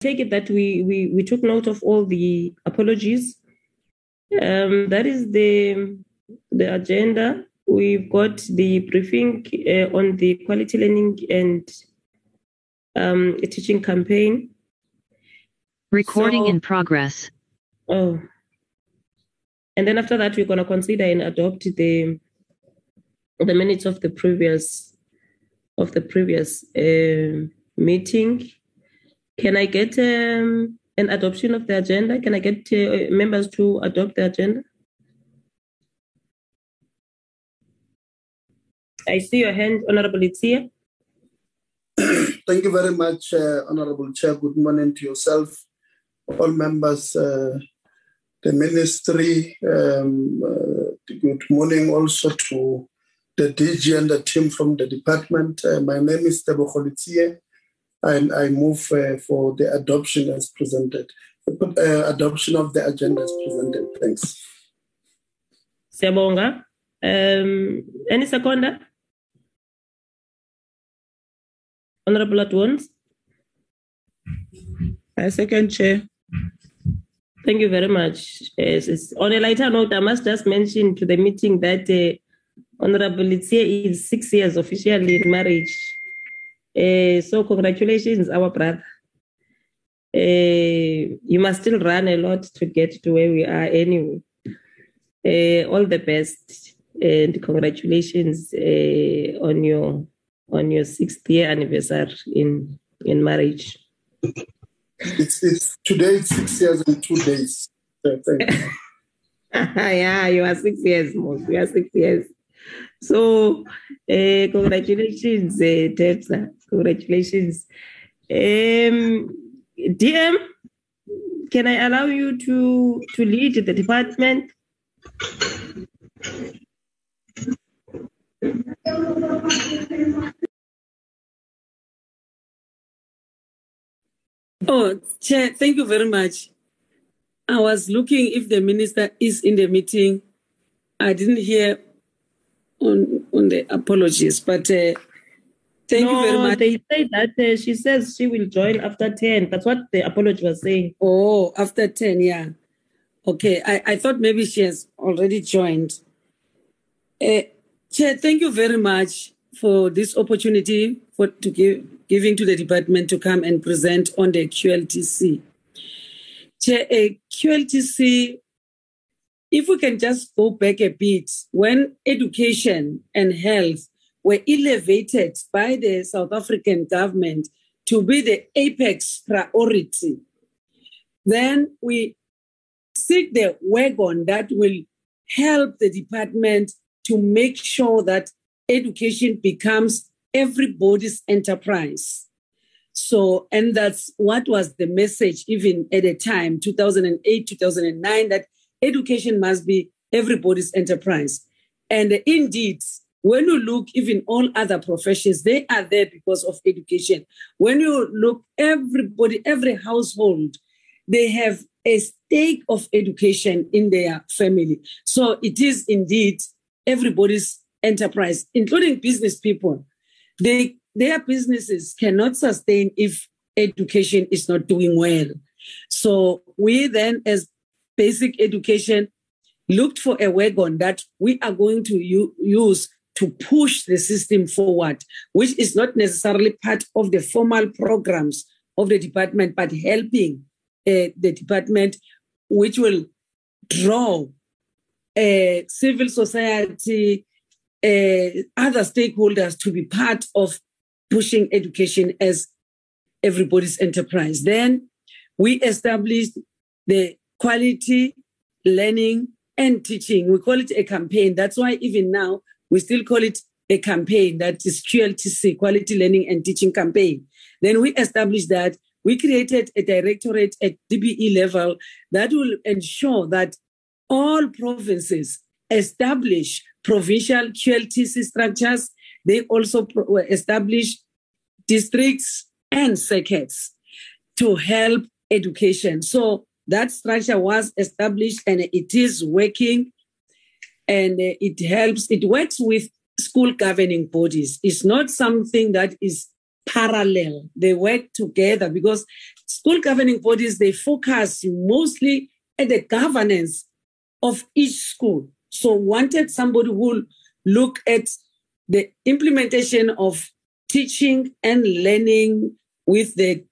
take it that we, we, we took note of all the apologies. Um, that is the, the agenda. We've got the briefing uh, on the quality learning and um, teaching campaign. Recording So- in progress. Oh. And then after that, we're going to consider and adopt the the minutes of the previous of the previous uh, meeting. Can I get um, an adoption of the agenda? Can I get uh, members to adopt the agenda? I see your hand, Honorable Itzia. Thank you very much, uh, Honorable Chair. Good morning to yourself, all members, uh, the ministry. Um, uh, good morning also to the DG and the team from the department. Uh, my name is Tebogo Letsie, and I move uh, for the adoption as presented. Uh, adoption of the agenda as presented. Thanks. Siyabonga. Um, any seconder? Honorable Atwons. I second chair. Thank you very much. Yes, it's- on a lighter note, I must just mention to the meeting that uh, Honorable Letsie is six years officially in marriage. Uh, so congratulations, our brother. Uh, you must still run a lot to get to where we are anyway. Uh, all the best and congratulations uh, on your on your sixth year anniversary in in marriage. It's, it's today. It's six years and two days. Yeah, you are six years, most. You are six years. So, uh, congratulations, uh. Congratulations. Um, DM, can I allow you to to lead the department? Oh, Chair, thank you very much. I was looking if the minister is in the meeting. I didn't hear on on the apologies, but uh, thank no, you very much. They say that uh, she says she will join after 10. That's what the apology was saying. Oh, after 10, yeah. Okay, I, I thought maybe she has already joined. Uh, Chair, thank you very much for this opportunity for to give giving to the department to come and present on the QLTC. Chair, a QLTC, if we can just go back a bit, when education and health were elevated by the South African government to be the apex priority, then we seek the wagon that will help the department to make sure that education becomes everybody's enterprise. So, and that's what was the message even at the time, 2008, 2009, that education must be everybody's enterprise. And indeed, when you look even all other professions, they are there because of education. When you look everybody, every household, they have a stake of education in their family. So it is indeed everybody's enterprise, including business people. They, their businesses cannot sustain if education is not doing well. So we then, as basic education, looked for a wagon that we are going to u- use to push the system forward, which is not necessarily part of the formal programs of the department, but helping uh, the department, which will draw uh, civil society, uh, other stakeholders to be part of pushing education as everybody's enterprise. Then we established the quality learning and teaching. We call it a campaign. That's why even now we still call it a campaign that is QLTC, Quality Learning and Teaching Campaign. Then we established that we created a directorate at DBE level that will ensure that all provinces establish provincial QLTC structures. They also uh, establish districts and circuits to help education. So that structure was established and it is working and it helps, it works with school governing bodies. It's not something that is parallel. They work together because school governing bodies, they focus mostly at the governance of each school. So wanted somebody who will look at the implementation of teaching and learning with the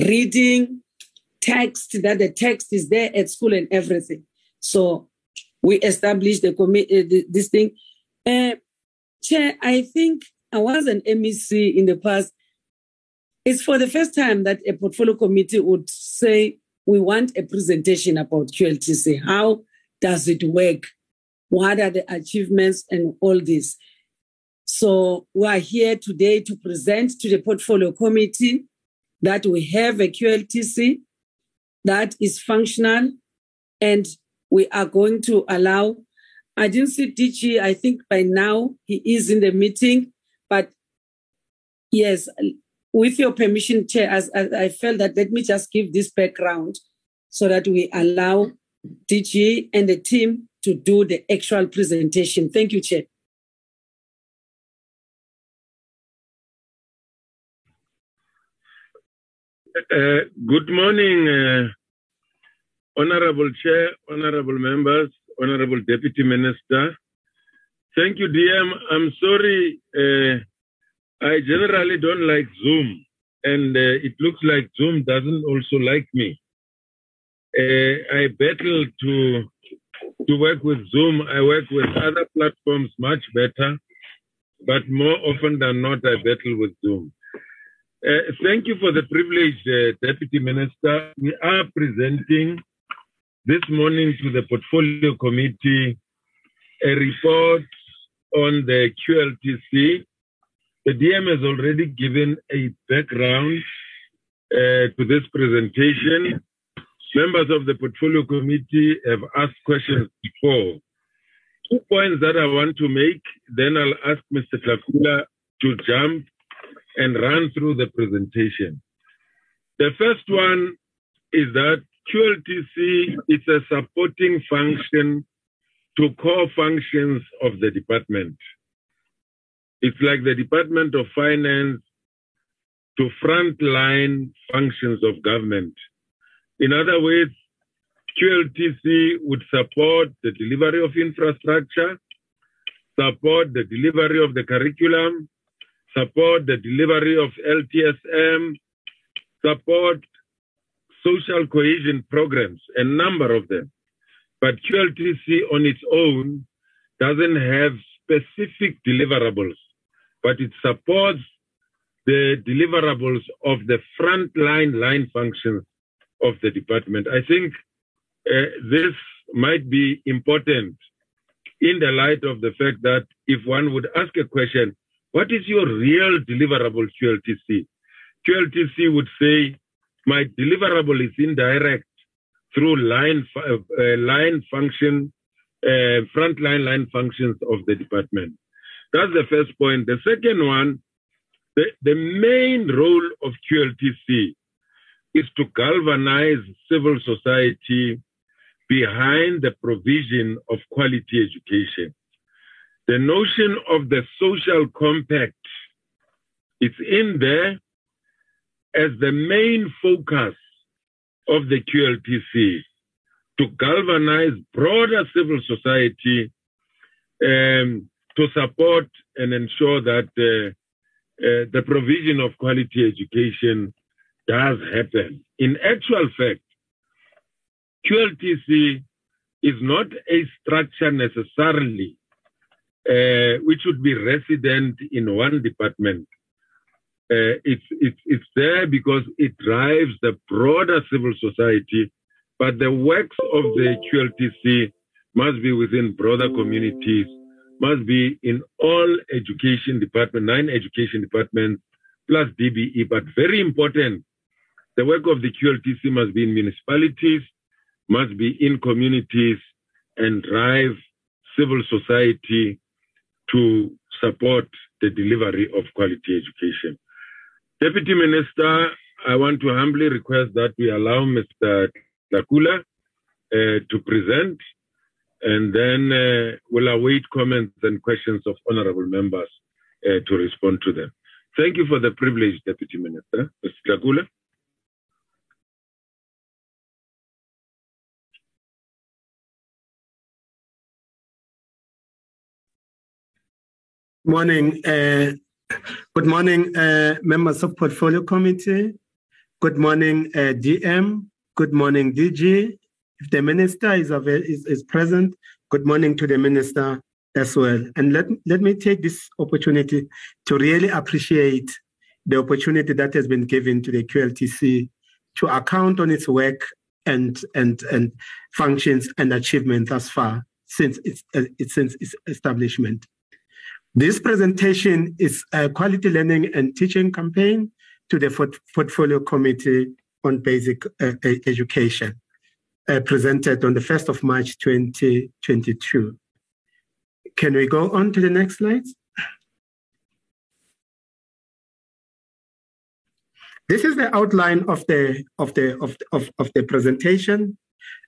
reading text, that the text is there at school and everything. So we established the committee, uh, this thing. Uh, Chair, I think I was an MEC in the past. It's for the first time that a portfolio committee would say, we want a presentation about QLTC. How does it work? What are the achievements and all this? So we are here today to present to the portfolio committee that we have a QLTC that is functional and we are going to allow. I didn't see DG. I think by now he is in the meeting, but yes, with your permission, Chair, as, as I felt that let me just give this background so that we allow DG and the team to do the actual presentation. Thank you, Chair. Uh, good morning, uh, Honorable Chair, Honorable Members, Honorable Deputy Minister. Thank you, DM. I'm sorry, uh, I generally don't like Zoom, and uh, it looks like Zoom doesn't also like me. Uh, I battle to to work with Zoom. I work with other platforms much better, but more often than not, I battle with Zoom. Uh, thank you for the privilege, uh, Deputy Minister. We are presenting this morning to the Portfolio Committee a report on the QLTC. The DM has already given a background uh, to this presentation. Members of the Portfolio Committee have asked questions before. Two points that I want to make, then I'll ask Mr. Tlakula to jump and run through the presentation. The first one is that QLTC is a supporting function to core functions of the department. It's like the Department of Finance to frontline functions of government. In other words, QLTC would support the delivery of infrastructure, support the delivery of the curriculum, support the delivery of LTSM, support social cohesion programs, a number of them. But QLTC on its own doesn't have specific deliverables, but it supports the deliverables of the frontline line functions of the department. I think uh, this might be important in the light of the fact that if one would ask a question, what is your real deliverable QLTC? QLTC would say, my deliverable is indirect through line, uh, uh, line function, uh, frontline line functions of the department. That's the first point. The second one, the, the main role of QLTC is to galvanize civil society behind the provision of quality education. The notion of the social compact is in there as the main focus of the QLTC to galvanize broader civil society um, to support and ensure that uh, uh, the provision of quality education does happen. In actual fact, QLTC is not a structure necessarily uh, which would be resident in one department. Uh, it's, it's, it's there because it drives the broader civil society, but the works of the QLTC must be within broader communities, must be in all education department, nine education departments, plus DBE. But very important, the work of the QLTC must be in municipalities, must be in communities, and drive civil society to support the delivery of quality education. Deputy Minister, I want to humbly request that we allow Mr. Tlakula uh, to present, and then uh, we'll await comments and questions of honorable members uh, to respond to them. Thank you for the privilege, Deputy Minister. Mr. Tlakula. Morning, uh, Good morning, uh, members of Portfolio Committee. Good morning, uh, DM. Good morning, DG. If the minister is, is, is present, good morning to the minister as well. And let, let me take this opportunity to really appreciate the opportunity that has been given to the QLTC to account on its work and, and, and functions and achievements thus far since its, uh, since its establishment. This presentation is a quality learning and teaching campaign to the Portfolio Committee on Basic uh, Education, uh, presented on the 1st of March 2022. Can we go on to the next slide? This is the outline of the of the of of, of the presentation.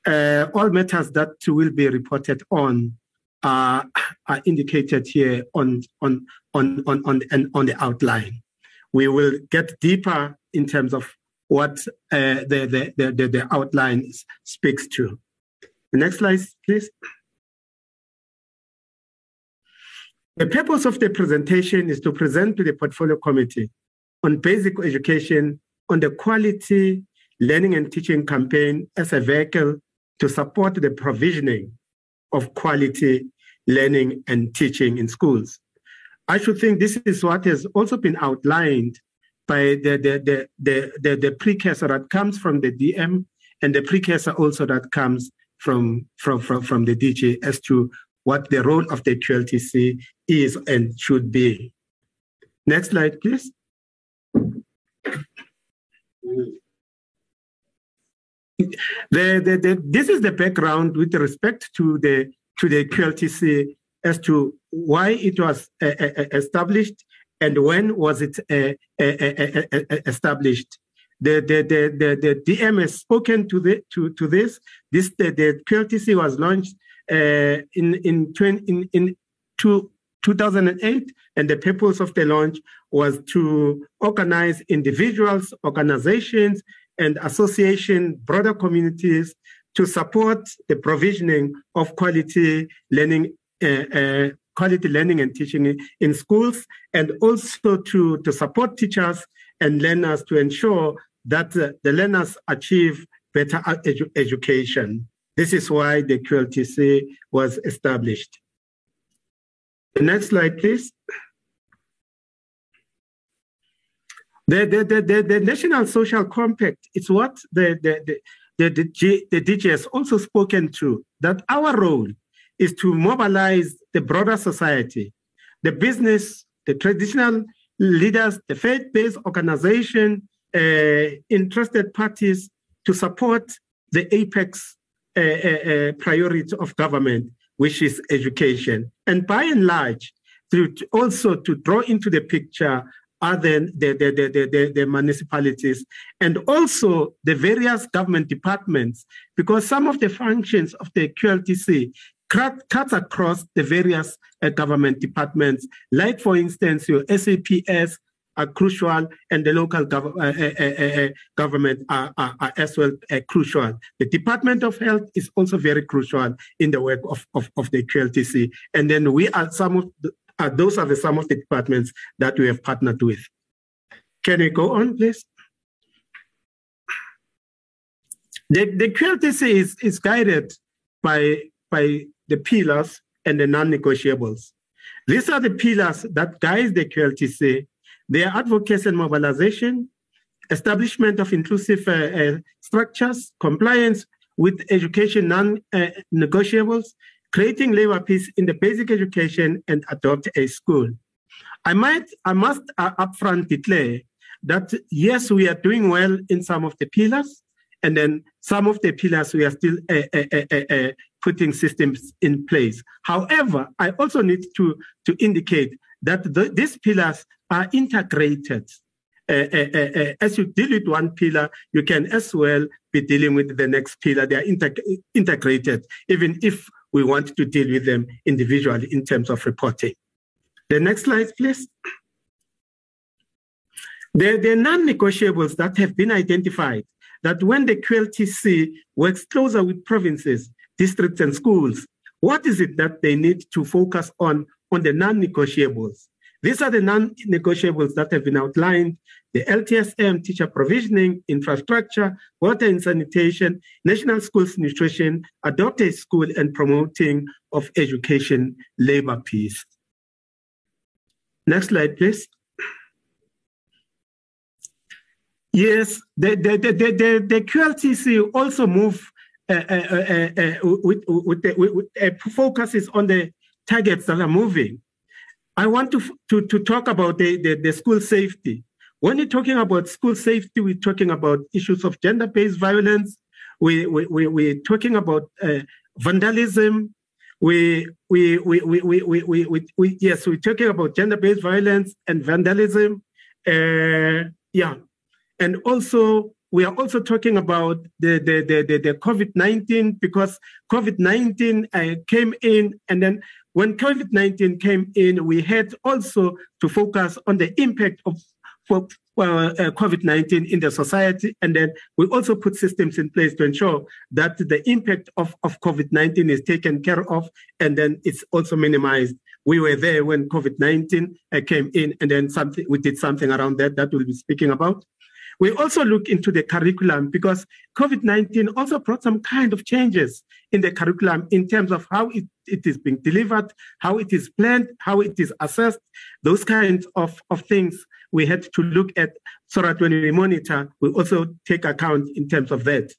Uh, all matters that will be reported on are, are indicated here on on on on on, and on the outline. We will get deeper in terms of what uh, the, the, the the the outline speaks to. The next slide, please. The purpose of the presentation is to present to the portfolio committee on basic education on the quality learning and teaching campaign as a vehicle to support the provisioning of quality learning and teaching in schools. I should think this is what has also been outlined by the, the, the, the, the, precursor that comes from the DM and the precursor also that comes from, from, from, from the DG as to what the role of the QLTC is and should be. Next slide, please. The, the, the, this is the background with respect to the to the QLTC as to why it was uh, uh, uh, established and when was it uh, uh, uh established. The, the, the, the, DM has spoken to, the, to, to this. This the, the QLTC was launched in in, 20, in, in two, 2008, and the purpose of the launch was to organize individuals, organizations, and association, broader communities to support the provisioning of quality learning, uh, uh, quality learning and teaching in, schools, and also to, to support teachers and learners to ensure that the learners achieve better edu- education. This is why the QLTC was established. The next slide, please. The, the, the, the, National Social Compact is what the, the, the, the, the, DG has also spoken to, that our role is to mobilize the broader society, the business, the traditional leaders, the faith-based organization, uh, interested parties to support the apex uh, uh, priority of government, which is education. And by and large, to also to draw into the picture are the, the, the, the, the, municipalities and also the various government departments, because some of the functions of the QLTC cut, cuts across the various uh, government departments, like, for instance, your SAPS are crucial and the local gov- uh, uh, government are, are, are, as well crucial. The Department of Health is also very crucial in the work of, of, of the QLTC. And then we are some of the, uh, those are the some of the departments that we have partnered with. Can we go on, please? The, the QLTC is, is guided by, by the pillars and the non-negotiables. These are the pillars that guide the QLTC. They are advocacy and mobilization, establishment of inclusive uh, uh, structures, compliance with education non-negotiables, creating labor peace in the basic education and adopt a school. I might, I must uh, upfront declare that yes, we are doing well in some of the pillars, and then some of the pillars we are still uh, uh, uh, uh, uh putting systems in place. However, I also need to to indicate that the, these pillars are integrated. as you deal with one pillar, you can as well be dealing with the next pillar. They are integ- integrated, even if we want to deal with them individually in terms of reporting. The next slide, please. The, the non-negotiables that have been identified that when the QLTC works closer with provinces, districts, and schools, what is it that they need to focus on on the non-negotiables? These are the non-negotiables that have been outlined. The LTSM, teacher provisioning, infrastructure, water and sanitation, national schools nutrition, adopt a school and promoting of education, labor peace. Next slide, please. Yes, the, the, the, the, the, QLTC also move uh, uh, uh, uh, with, with, the, with, with uh, focuses on the targets that are moving. I want to, to, to talk about the, the, the school safety. When you're talking about school safety, we're talking about issues of gender-based violence. We, we, we, we're talking about uh, vandalism. We, we, we, we, we, we, we, we, yes, we're talking about gender-based violence and vandalism. Uh, yeah. And also, we are also talking about the, the, the, the, the COVID-19 because COVID-19 uh, came in and then when COVID 19 came in, we had also to focus on the impact of uh, COVID 19 in the society. And then we also put systems in place to ensure that the impact of, of COVID 19 is taken care of and then it's also minimized. We were there when COVID 19 uh, came in, and then something we did something around that that we'll be speaking about. We also look into the curriculum because COVID 19 also brought some kind of changes in the curriculum in terms of how it, it is being delivered, how it is planned, how it is assessed, those kinds of, of things we had to look at so that when we monitor, we also take account in terms of that.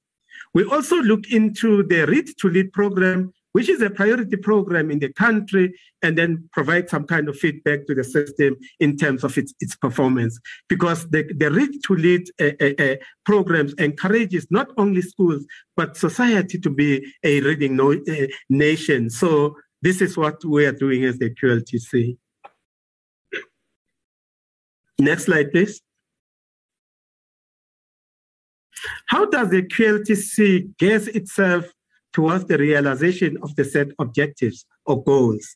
We also look into the Read to Lead program which is a priority program in the country, and then provide some kind of feedback to the system in terms of its, its performance. Because the, the Read to Lead uh, uh, programs encourages not only schools, but society to be a reading no, uh, nation. So this is what we are doing as the QLTC. Next slide, please. How does the QLTC guess itself towards the realization of the set objectives or goals.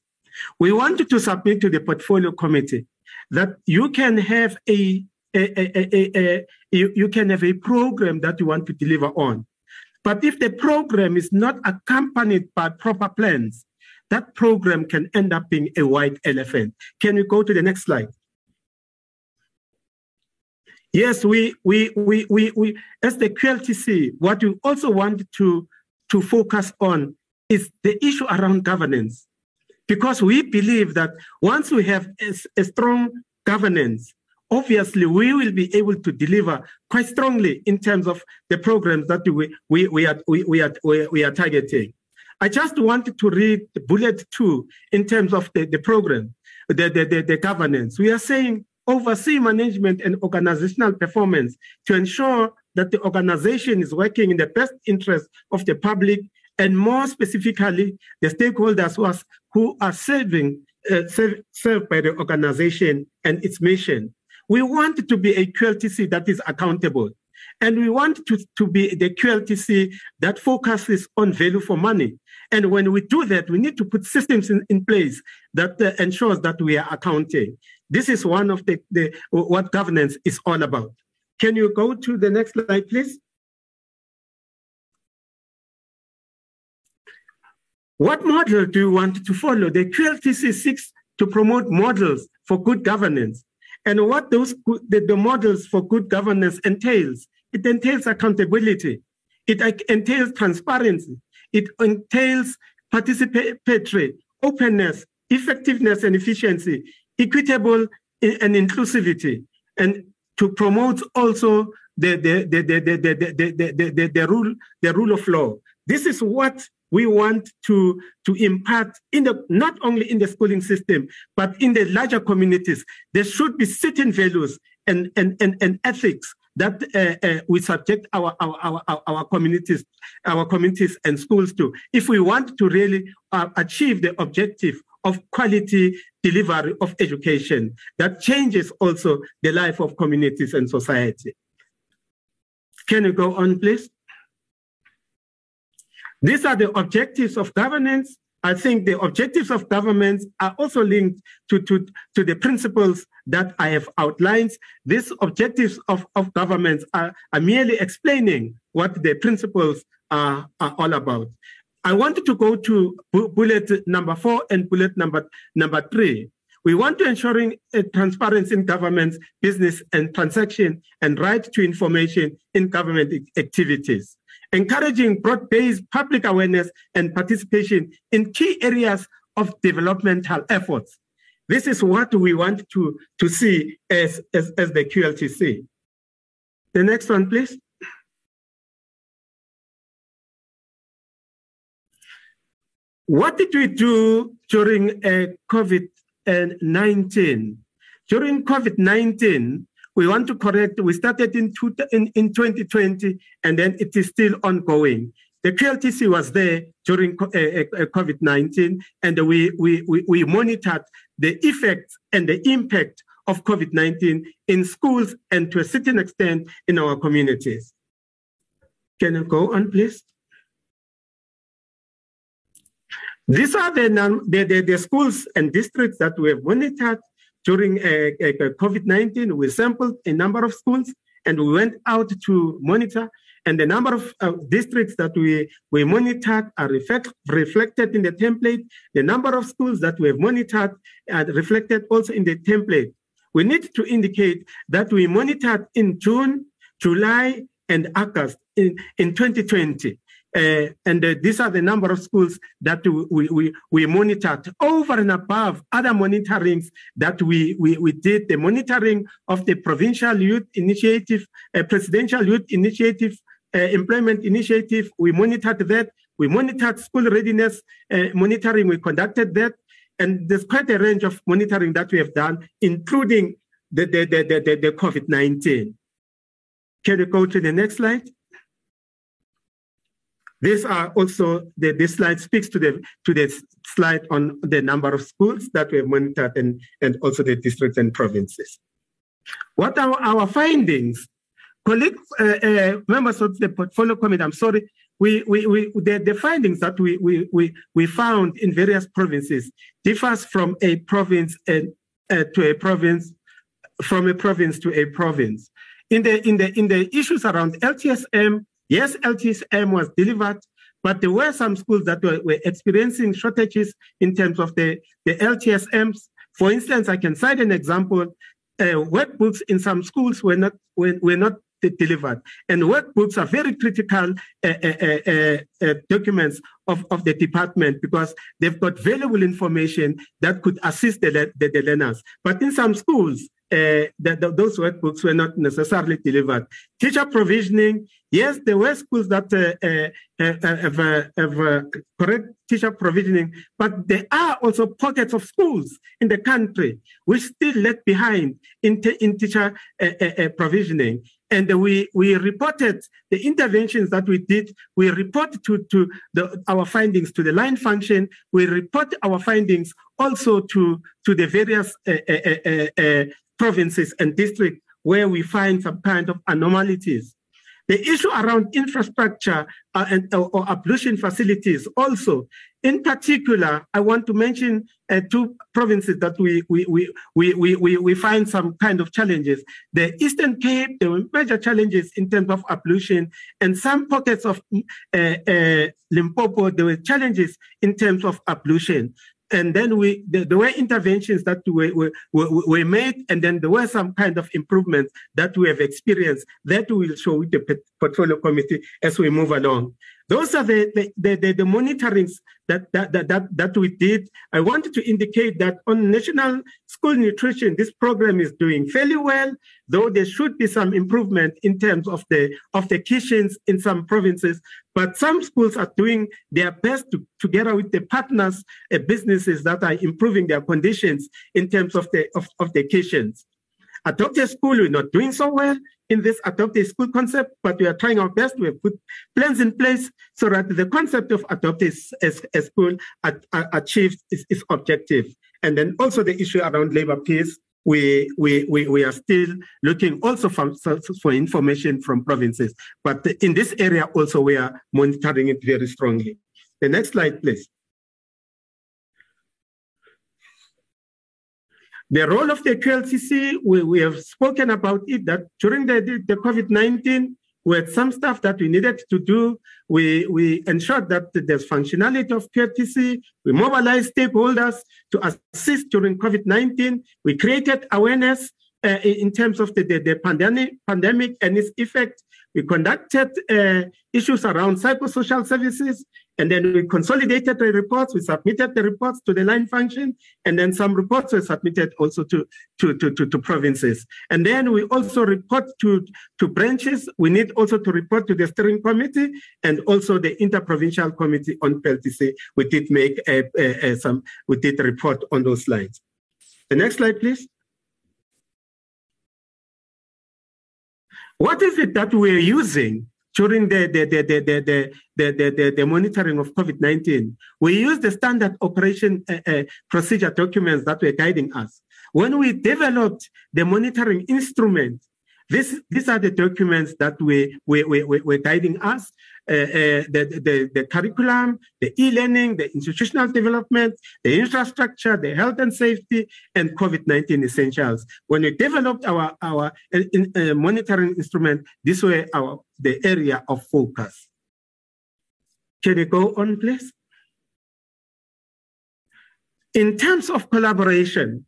We wanted to submit to the portfolio committee that you can have a, a, a, a, you, you can have a program that you want to deliver on. But if the program is not accompanied by proper plans, that program can end up being a white elephant. Can you go to the next slide? Yes, we, we, we, we, we as the QLTC, what we also want to to focus on is the issue around governance. Because we believe that once we have a, a strong governance, obviously we will be able to deliver quite strongly in terms of the programs that we, we, we, are, we, we, are, we, are targeting. I just wanted to read bullet two in terms of the, the program, the, the, the, the governance. We are saying oversee management and organizational performance to ensure that the organization is working in the best interest of the public and more specifically the stakeholders who are, who are serving, uh, serve, served by the organization and its mission. We want to be a QLTC that is accountable. And we want to, to be the QLTC that focuses on value for money. And when we do that, we need to put systems in, in place that uh, ensures that we are accounting. This is one of the, the what governance is all about. Can you go to the next slide, please? What model do you want to follow? The QLTC seeks to promote models for good governance. And what those the, the models for good governance entails, it entails accountability, it entails transparency, it entails participatory, openness, effectiveness and efficiency, equitable eh, and inclusivity, and to promote also the, the, the, the, the, the, the, the, the, rule, the rule of law. This is what we want to, to impart in the, not only in the schooling system, but in the larger communities. There should be certain values and, and, and, and ethics that uh, uh, we subject our, our, our, our communities, our communities and schools to. If we want to really uh, achieve the objective of quality delivery of education that changes also the life of communities and society. Can you go on, please? These are the objectives of governance. I think the objectives of governments are also linked to, to, to the principles that I have outlined. These objectives of, of governments are, are merely explaining what the principles are, are all about. I wanted to go to bullet number four and bullet number number three. We want to ensuring uh, transparency in government, business and transaction and right to information in government activities. Encouraging broad-based public awareness and participation in key areas of developmental efforts. This is what we want to, to see as, as, as the QLTC. The next one, please. What did we do during uh, COVID-19? During COVID-19, we want to correct, we started in, two, in, in 2020, and then it is still ongoing. The QLTC was there during uh, uh, COVID-19, and we, we, we, we monitored the effects and the impact of COVID-19 in schools and to a certain extent in our communities. Can you go on, please? These are the, the, the, the, schools and districts that we have monitored during uh, uh, COVID-19. We sampled a number of schools and we went out to monitor and the number of uh, districts that we, we monitored are reflect, reflected in the template. The number of schools that we have monitored are reflected also in the template. We need to indicate that we monitored in June, July, and August in, in 2020. Uh, and uh, these are the number of schools that we, we, we monitored over and above other monitorings that we, we, we did the monitoring of the provincial youth initiative, uh, presidential youth initiative, uh, employment initiative. We monitored that. We monitored school readiness uh, monitoring. We conducted that. And there's quite a range of monitoring that we have done, including the, the, the, the, the COVID-19. Can you go to the next slide? These are also, the, this slide speaks to the, to the slide on the number of schools that we have monitored and, and also the districts and provinces. What are our findings? Colleagues, uh, uh, members of the portfolio committee, I'm sorry, we, we, we, the, the findings that we, we, we, we found in various provinces differs from a province and, uh, to a province, from a province to a province. In the, in the, in the issues around LTSM, Yes, LTSM was delivered, but there were some schools that were, were experiencing shortages in terms of the, the LTSMs. For instance, I can cite an example. Uh, workbooks in some schools were not were, were not delivered. And workbooks are very critical uh, uh, uh, uh, documents of, of the department because they've got valuable information that could assist the, the, the learners. But in some schools, uh, the, those workbooks were not necessarily delivered. Teacher provisioning, yes, there were schools that uh, uh, uh have, uh, have uh, correct teacher provisioning, but there are also pockets of schools in the country which still left behind in, in teacher provisioning. And we, we reported the interventions that we did. We report to, to the, our findings to the line function. We report our findings also to, to the various provinces and districts where we find some kind of anomalies. The issue around infrastructure uh, and, or, or ablution facilities also, in particular, I want to mention uh, two provinces that we, we, we, we, we, we, we find some kind of challenges. The Eastern Cape, there were major challenges in terms of ablution, and some pockets of uh, uh, Limpopo, there were challenges in terms of ablution and then we there were interventions that we were, were made and then there were some kind of improvements that we have experienced that we will show with the portfolio committee as we move along those are the, the, the, the, the monitorings that, that, that, that, that we did. I wanted to indicate that on national school nutrition, this program is doing fairly well, though there should be some improvement in terms of the, of the kitchens in some provinces. But some schools are doing their best to, together with the partners, uh, businesses that are improving their conditions in terms of the, of, of the kitchens. Adopted school, we're not doing so well in this adopted school concept, but we are trying our best. We have put plans in place so that the concept of adopted as a school uh, achieves its, its objective. And then also the issue around labor peace, we, we, we, we are still looking also for, for information from provinces. But in this area also, we are monitoring it very strongly. The next slide, please. The role of the QLTC, we, we have spoken about it that during the, the COVID-19, We had some stuff that we needed to do. We, we ensured that there's functionality of QLTC. We mobilized stakeholders to assist during COVID-19. We created awareness uh, in terms of the, the, the, pandemic, pandemic and its effect. We conducted uh, issues around psychosocial services, and then we consolidated the reports. We submitted the reports to the line function, and then some reports were submitted also to, to, to, to, to provinces. And then we also report to, to branches. We need also to report to the steering committee and also the interprovincial committee on QLTC. We did make a, a, a, some, we did report on those lines. The next slide, please. What is it that we're using during the, the, the, the, the, the, the, the, the monitoring of COVID-19? We used the standard operation uh, uh, procedure documents that were guiding us. When we developed the monitoring instrument, this, these are the documents that we, we, we, were guiding us. Uh, uh, the, the, the curriculum, the e-learning, the institutional development, the infrastructure, the health and safety, and COVID-19 essentials. When we developed our, our uh, in, monitoring instrument, this were our, the area of focus. Can you go on, please? In terms of collaboration,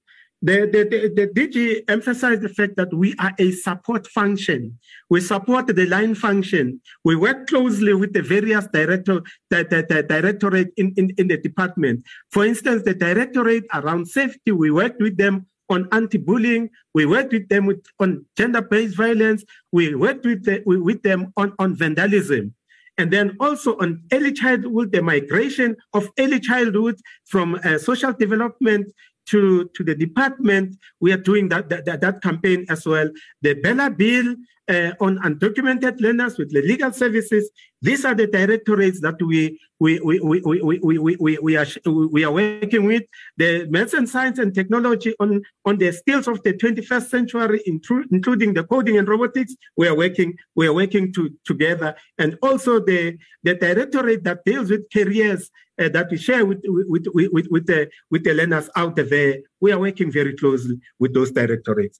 the, the, the, the, DG emphasized the fact that we are a support function. We support the line function. We work closely with the various director, the, the, the directorate in, in, in the department. For instance, the directorate around safety, we worked with them on anti-bullying. We worked with them with, on gender-based violence. We worked with, the, with them on, on vandalism. And then also on early childhood, the migration of early childhood from uh, social development to, to the department. We are doing that, that, that campaign as well. The BELA Bill uh, on undocumented learners with the legal services. These are the directorates that we we we we we we, we, we, we are we are working with. The medicine, science, and technology on on the skills of the 21st century, including the coding and robotics. We are working we are working to, together, and also the the directorate that deals with careers uh, that we share with with, with, with, the, with the learners out there. We are working very closely with those directorates.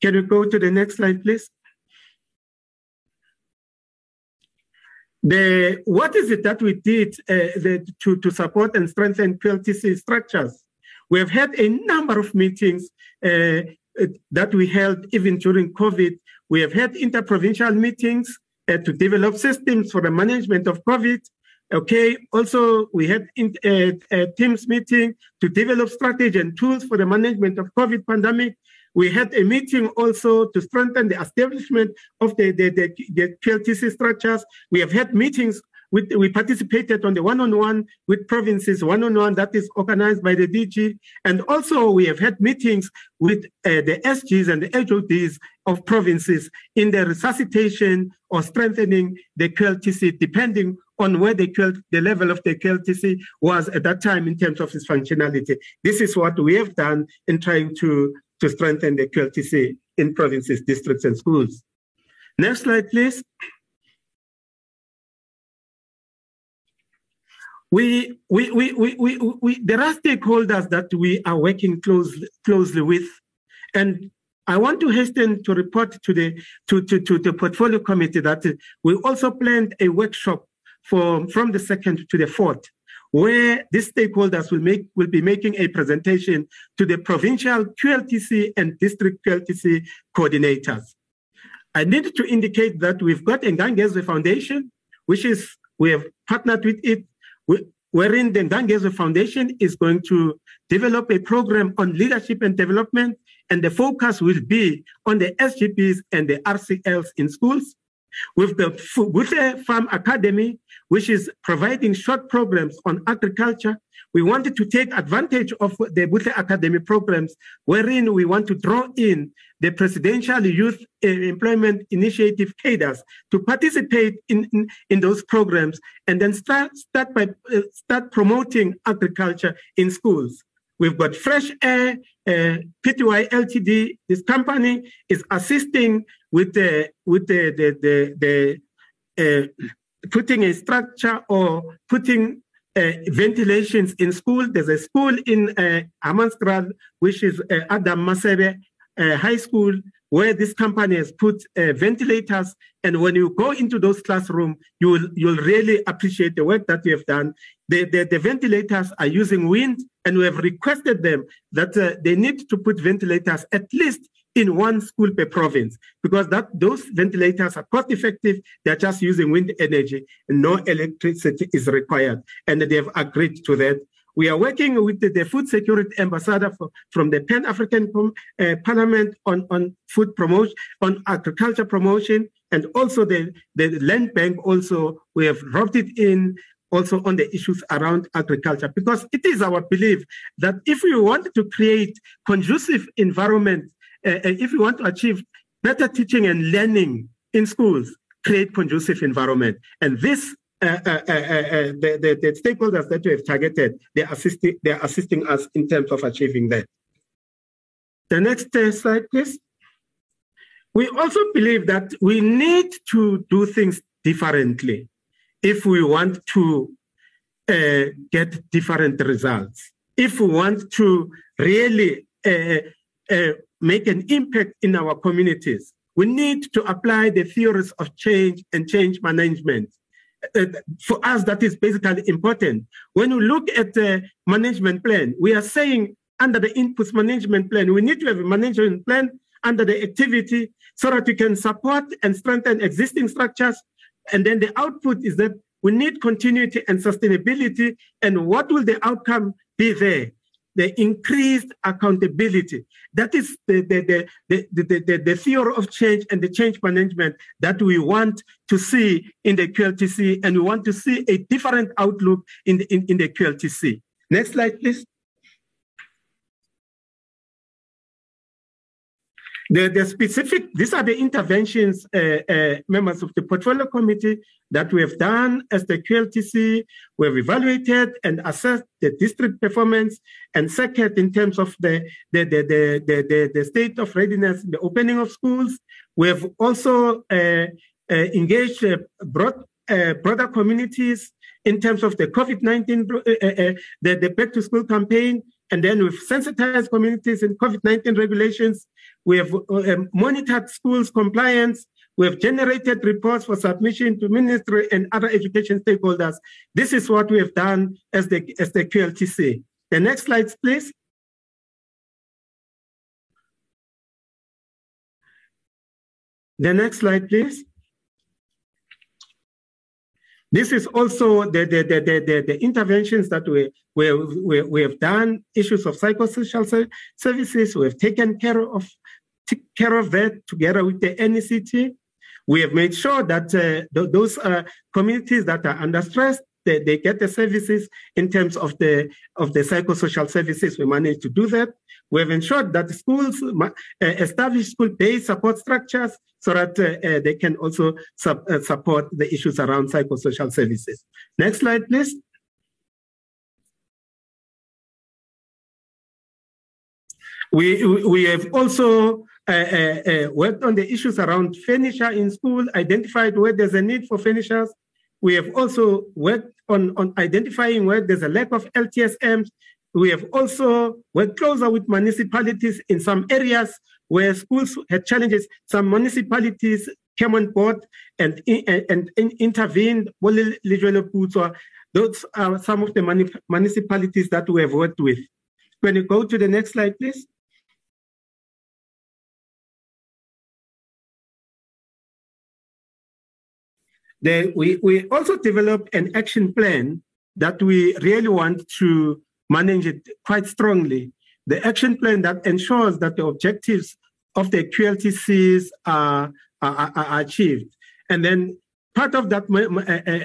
Can you go to the next slide, please? The, what is it that we did uh, the, to, to support and strengthen QLTC structures? We have had a number of meetings uh, that we held even during COVID. We have had interprovincial meetings uh, to develop systems for the management of COVID. Okay. Also, we had in, uh, a Teams meeting to develop strategy and tools for the management of COVID pandemic. We had a meeting also to strengthen the establishment of the, the, the, the QLTC structures. We have had meetings with, we participated on the one-on-one with provinces, one-on-one that is organized by the DG. And also we have had meetings with uh, the SGs and the HODs of provinces in the resuscitation or strengthening the QLTC, depending on where the, QL, the level of the QLTC was at that time in terms of its functionality. This is what we have done in trying to, to strengthen the QLTC in provinces, districts, and schools. Next slide, please. We, we, we, we, we, we, there are stakeholders that we are working closely, closely with. And I want to hasten to report to the, to, to, to the portfolio committee that we also planned a workshop for, from the second to the fourth where these stakeholders will make will be making a presentation to the provincial QLTC and district QLTC coordinators. I need to indicate that we've got Ngangezwe Foundation, which is we have partnered with it, wherein the Ngangezwe Foundation is going to develop a program on leadership and development, and the focus will be on the SGBs and the RCLs in schools. With the Buhle Farm Academy, which is providing short programs on agriculture, we wanted to take advantage of the Buhle Academy programs, wherein we want to draw in the Presidential Youth uh, Employment Initiative cadres to participate in, in, in those programs and then start, start, by, uh, start promoting agriculture in schools. We've got Fresh Air, uh, PTY Ltd. This company is assisting with the with the the the, the uh, putting a structure or putting uh, ventilations in school. There's a school in uh, which is uh, Adam Masebe uh, High School, where this company has put uh, ventilators. And when you go into those classrooms, you will you'll really appreciate the work that we have done. The, the, the ventilators are using wind, and we have requested them that uh, they need to put ventilators at least in one school per province because that those ventilators are cost effective. They're just using wind energy and no electricity is required. And they have agreed to that. We are working with the, the food security ambassador for, from the Pan African uh, Parliament on, on food promotion, on agriculture promotion, and also the, the land bank. Also, we have roped it in also on the issues around agriculture because it is our belief that if we want to create conducive environment, uh if we want to achieve better teaching and learning in schools, create conducive environment, and this uh, uh, uh, uh, the, the, the, stakeholders that we have targeted, they're assisting, they're assisting us in terms of achieving that. The next uh, slide, please. We also believe that we need to do things differently if we want to uh, get different results. If we want to really make an impact in our communities, we need to apply the theories of change and change management uh, Uh, for us, that is basically important. When you look at the management plan, we are saying under the inputs management plan, we need to have a management plan under the activity so that we can support and strengthen existing structures. And then the output is that we need continuity and sustainability. And what will the outcome be there? The increased accountability. That is the, the, the, the, the, the, the, theory of change and the change management that we want to see in the QLTC, and we want to see a different outlook in the, in, in the QLTC. Next slide, please. The, the specific, these are the interventions, uh, uh, members of the portfolio committee that we have done as the QLTC. We have evaluated and assessed the district performance and second in terms of the, the, the, the, the, the state of readiness, the opening of schools. We have also uh, uh engaged uh, broad, uh, broader communities in terms of the COVID-19, the, the back to school campaign, and then we've sensitized communities in COVID-19 regulations we have uh, monitored schools compliance. We have generated reports for submission to ministry and other education stakeholders. This is what we have done as the, as the QLTC. The next slides, please. The next slide, please. This is also the, the, the, the, the interventions that we, we, we, we have done, issues of psychosocial services. We have taken care of take care of that together with the NECT. We have made sure that uh, th- those uh, communities that are under stress, they, they, get the services in terms of the of the psychosocial services. We managed to do that. We have ensured that schools uh, establish school-based support structures so that uh, uh, they can also sub- uh, support the issues around psychosocial services. Next slide, please. We, we have also worked on the issues around furniture in school, identified where there's a need for furnitures. We have also worked on, on identifying where there's a lack of LTSMs. We have also worked closer with municipalities in some areas where schools had challenges. Some municipalities came on board and, and, and intervened. Those are some of the municipalities that we have worked with. When you go to the next slide, please. We, we also developed an action plan that we really want to manage it quite strongly. The action plan that ensures that the objectives of the QLTCs are, are, are achieved. And then part of that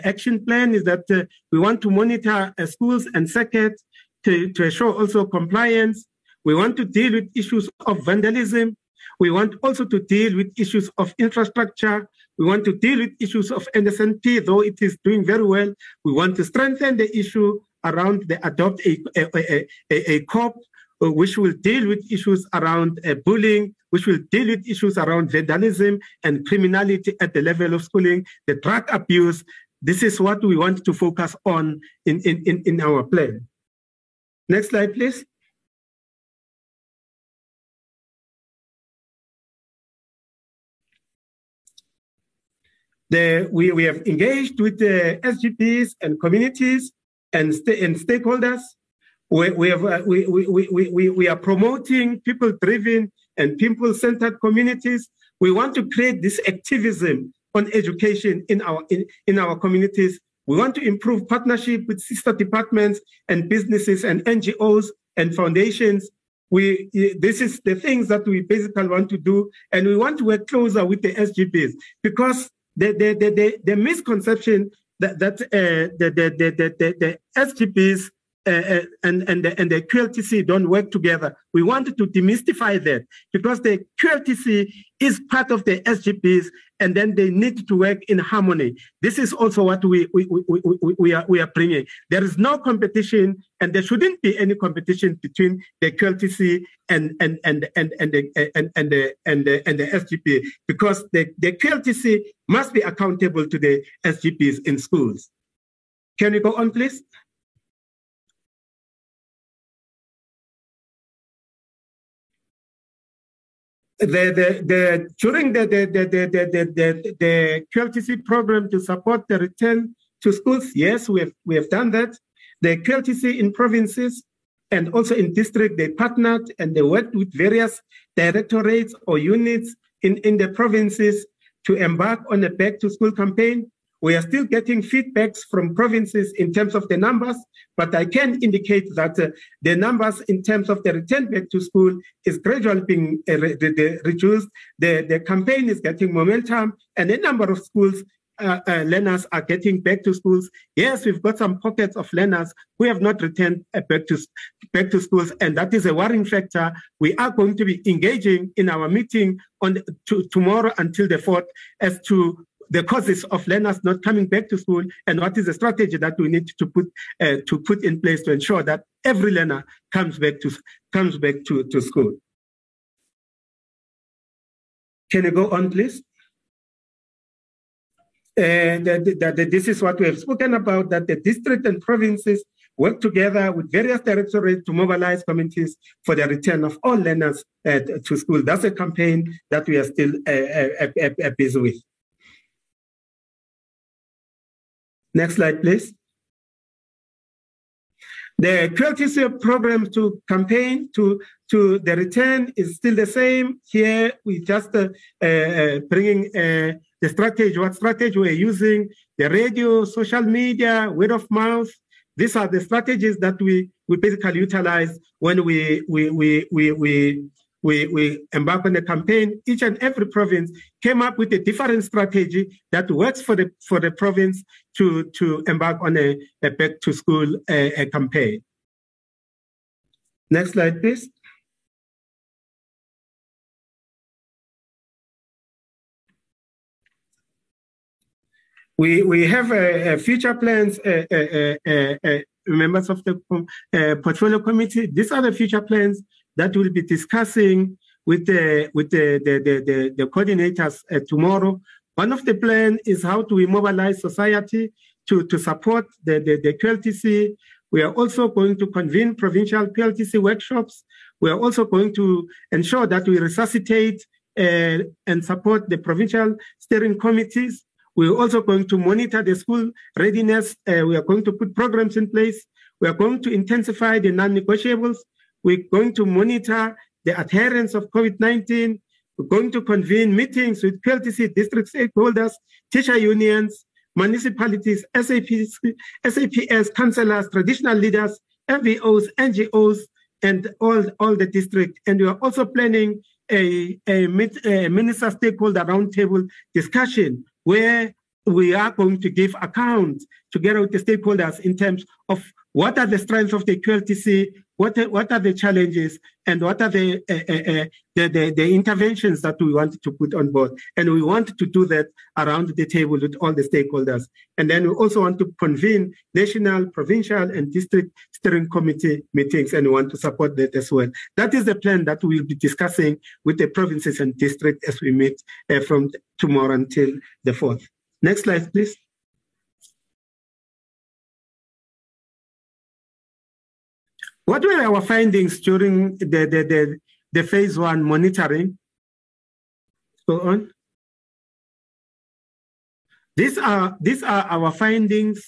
action plan is that uh, we want to monitor uh, schools and circuits to, to ensure also compliance. We want to deal with issues of vandalism. We want also to deal with issues of infrastructure. We want to deal with issues of NSNP, though it is doing very well. We want to strengthen the issue around the adopt a, a, a, a, COP, uh, which will deal with issues around uh, bullying, which will deal with issues around vandalism and criminality at the level of schooling, the drug abuse. This is what we want to focus on in, in, in our plan. Next slide, please. The, we, we have engaged with the SGBs and communities and, and stakeholders. We, we, have, uh, we, we, we, we, we are promoting people driven and people centered communities. We want to create this activism on education in our, in, in our communities. We want to improve partnership with sister departments and businesses and NGOs and foundations we this is the things that we basically want to do and we want to work closer with the SGBs because the the the, the, the misconception that that uh, the, the, the the the SGBs uh, uh, and and the, and the QLTC don't work together. We wanted to demystify that because the QLTC is part of the SGBs, and then they need to work in harmony. This is also what we we, we, we, we are we are bringing. There is no competition, and there shouldn't be any competition between the QLTC and and and and and the and, and the and the, and the SGB because the the QLTC must be accountable to the SGBs in schools. Can we go on, please? The, the, the, during the, the, the, the, the, the, the QLTC program to support the return to schools, yes, we have, we have done that. The QLTC in provinces and also in district, they partnered and they worked with various directorates or units in, in the provinces to embark on a back to school campaign we are still getting feedbacks from provinces in terms of the numbers, but I can indicate that uh, the numbers in terms of the return back to school is gradually being uh, re- re- reduced. The, the campaign is getting momentum, and a number of schools uh, uh, learners are getting back to schools. Yes, we've got some pockets of learners who have not returned uh, back to back to schools, and that is a worrying factor. We are going to be engaging in our meeting on to, tomorrow until the fourth as to the causes of learners not coming back to school and what is the strategy that we need to put uh, to put in place to ensure that every learner comes back to comes back to, to school. Can you go on, please? Uh, that, this is what we have spoken about, that the district and provinces work together with various directorates to mobilize communities for the return of all learners uh, to school. That's a campaign that we are still uh, uh, uh busy with. Next slide, please. The QLTC program to campaign to, to the return is still the same. Here, we just uh, uh, bringing uh, the strategy, what strategy we're using, the radio, social media, word of mouth. These are the strategies that we, we basically utilize when we, we, we, we, we we, we embark on a campaign. Each and every province came up with a different strategy that works for the for the province to to embark on a, a back to school a, campaign. Next slide, please. We, we have a, a future plans, uh, members of the portfolio committee. These are the future plans that we'll be discussing with the with the the, the, the, the coordinators uh, tomorrow. One of the plan is how to mobilize society to, to support the, the, the QLTC. We are also going to convene provincial QLTC workshops. We are also going to ensure that we resuscitate uh, and support the provincial steering committees. We're also going to monitor the school readiness. Uh, we are going to put programs in place. We are going to intensify the non-negotiables we're going to monitor the adherence of COVID-19. We're going to convene meetings with QLTC district stakeholders, teacher unions, municipalities, SAPs, SAPS, councillors, traditional leaders, MVOs, NGOs, and all, all the district. And we are also planning a, a, a minister stakeholder roundtable discussion where we are going to give account together with the stakeholders in terms of what are the strengths of the QLTC, what what are the challenges and what are the, uh, uh, uh, the, the, the, interventions that we want to put on board. And we want to do that around the table with all the stakeholders. And then we also want to convene national, provincial, and district steering committee meetings, and we want to support that as well. That is the plan that we'll be discussing with the provinces and districts as we meet from tomorrow until the 4th. Next slide, please. What were our findings during the, the, the, the phase one monitoring? Go on. These are these are our findings.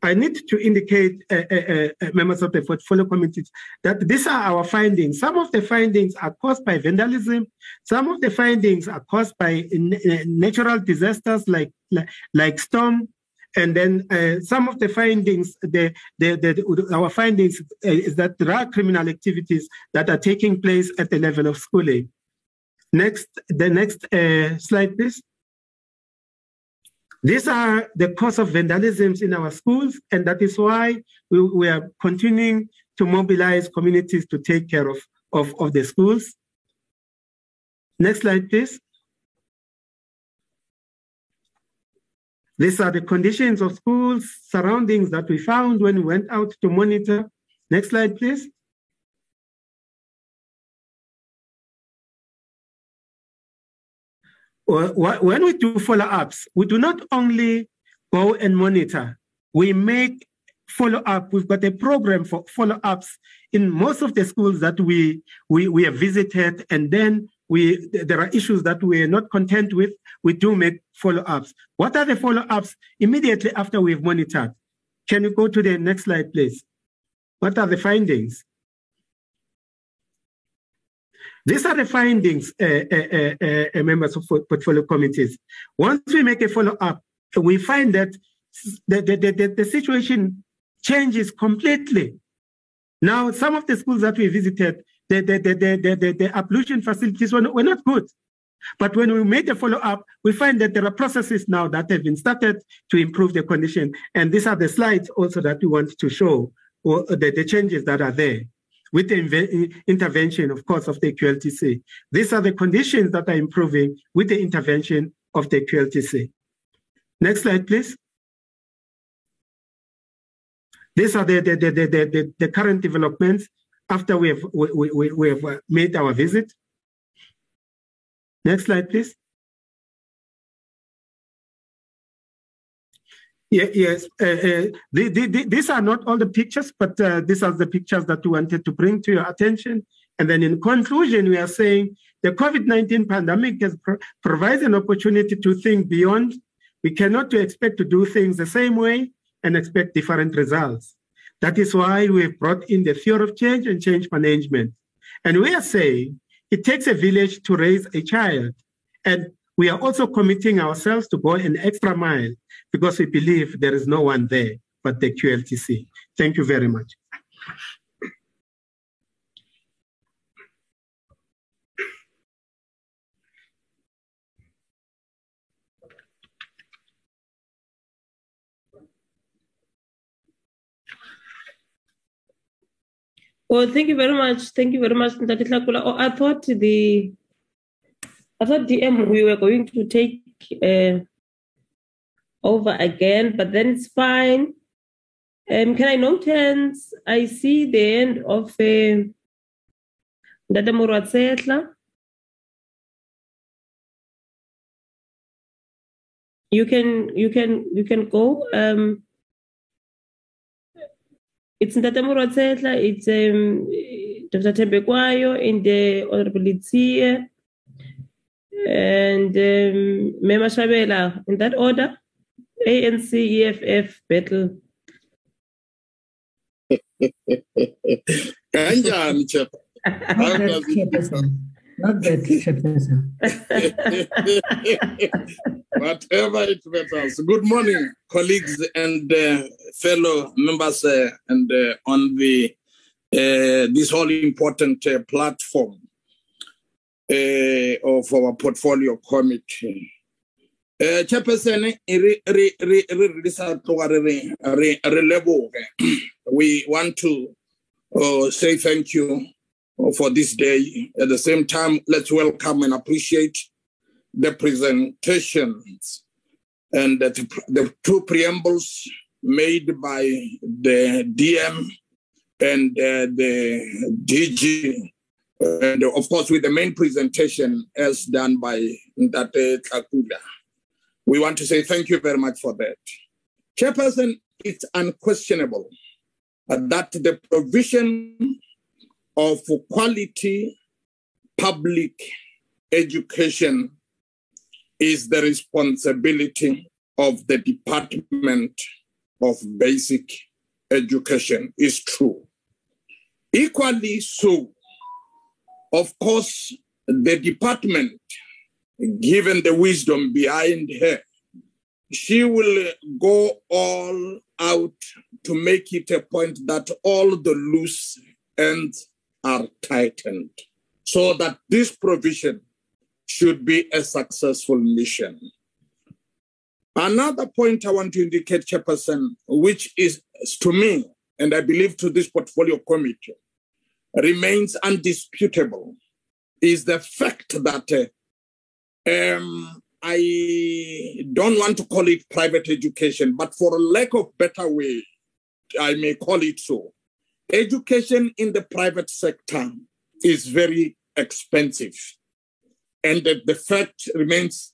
I need to indicate, uh, uh, uh, members of the portfolio committee, that these are our findings. Some of the findings are caused by vandalism. Some of the findings are caused by natural disasters like like, like storm. And then uh, some of the findings, the, the, the, our findings is that there are criminal activities that are taking place at the level of schooling. Next, the next uh, slide, please. These are the cause of vandalisms in our schools, and that is why we, we are continuing to mobilize communities to take care of, of, of the schools. Next slide, please. These are the conditions of schools surroundings that we found when we went out to monitor. Next slide, please. when we do follow-ups, we do not only go and monitor, we make follow-up. We've got a program for follow-ups in most of the schools that we, we, we have visited, and then we there are issues that we are not content with, we do make follow-ups. What are the follow-ups immediately after we've monitored? Can you go to the next slide, please? What are the findings? These are the findings, uh, uh, uh, members of portfolio committees. Once we make a follow-up, we find that the, the, the, the situation changes completely. Now, some of the schools that we visited, the, the, the, the, the, the ablution facilities were, were not good. But when we made a follow-up, we find that there are processes now that have been started to improve the condition. And these are the slides also that we want to show, or the, the changes that are there with the intervention, of course, of the QLTC. These are the conditions that are improving with the intervention of the QLTC. Next slide, please. These are the, the, the, the, the, the current developments after we have, we, we, we have made our visit. Next slide, please. Yeah, yes, uh, uh, the, the, the, these are not all the pictures, but uh, these are the pictures that we wanted to bring to your attention. And then in conclusion, we are saying the COVID-19 pandemic has pro provides an opportunity to think beyond. We cannot expect to do things the same way and expect different results. That is why we have brought in the theory of change and change management. And we are saying it takes a village to raise a child. And we are also committing ourselves to go an extra mile because we believe there is no one there but the QLTC. Thank you very much. Well, thank you very much. Thank you very much, Oh, I thought the, I thought DM we were going to take uh, over again, but then it's fine. Um, can I notice? I see the end of uh, Dada Muratsetla. You can you can you can go. Um, it's Ndata Muratsetla, it's um, Dr. Thembekwayo in the Honorable Letsie, and um, Mema Shabela, in that order. ANC EFF battle. Kanjani chap? Not that chairperson. Whatever it matters. Good morning, colleagues and uh, fellow members, uh, and uh, on the uh, this whole important uh, platform uh, of our portfolio committee. eh chairperson we want to uh, say thank you for this day at the same time let's welcome and appreciate the presentations and the, the two preambles made by the DM and uh, the DG and of course with the main presentation as done by Ndate Tlakula. We want to say thank you very much for that. Chairperson, it's unquestionable that the provision of quality public education is the responsibility of the Department of Basic Education is true. Equally so, of course, the department, given the wisdom behind her, she will go all out to make it a point that all the loose ends are tightened so that this provision should be a successful mission. Another point I want to indicate, Chairperson, which is to me, and I believe to this portfolio committee, remains undisputable, is the fact that uh, um, I don't want to call it private education, but for lack of better way, I may call it so. Education in the private sector is very expensive. And the, the fact remains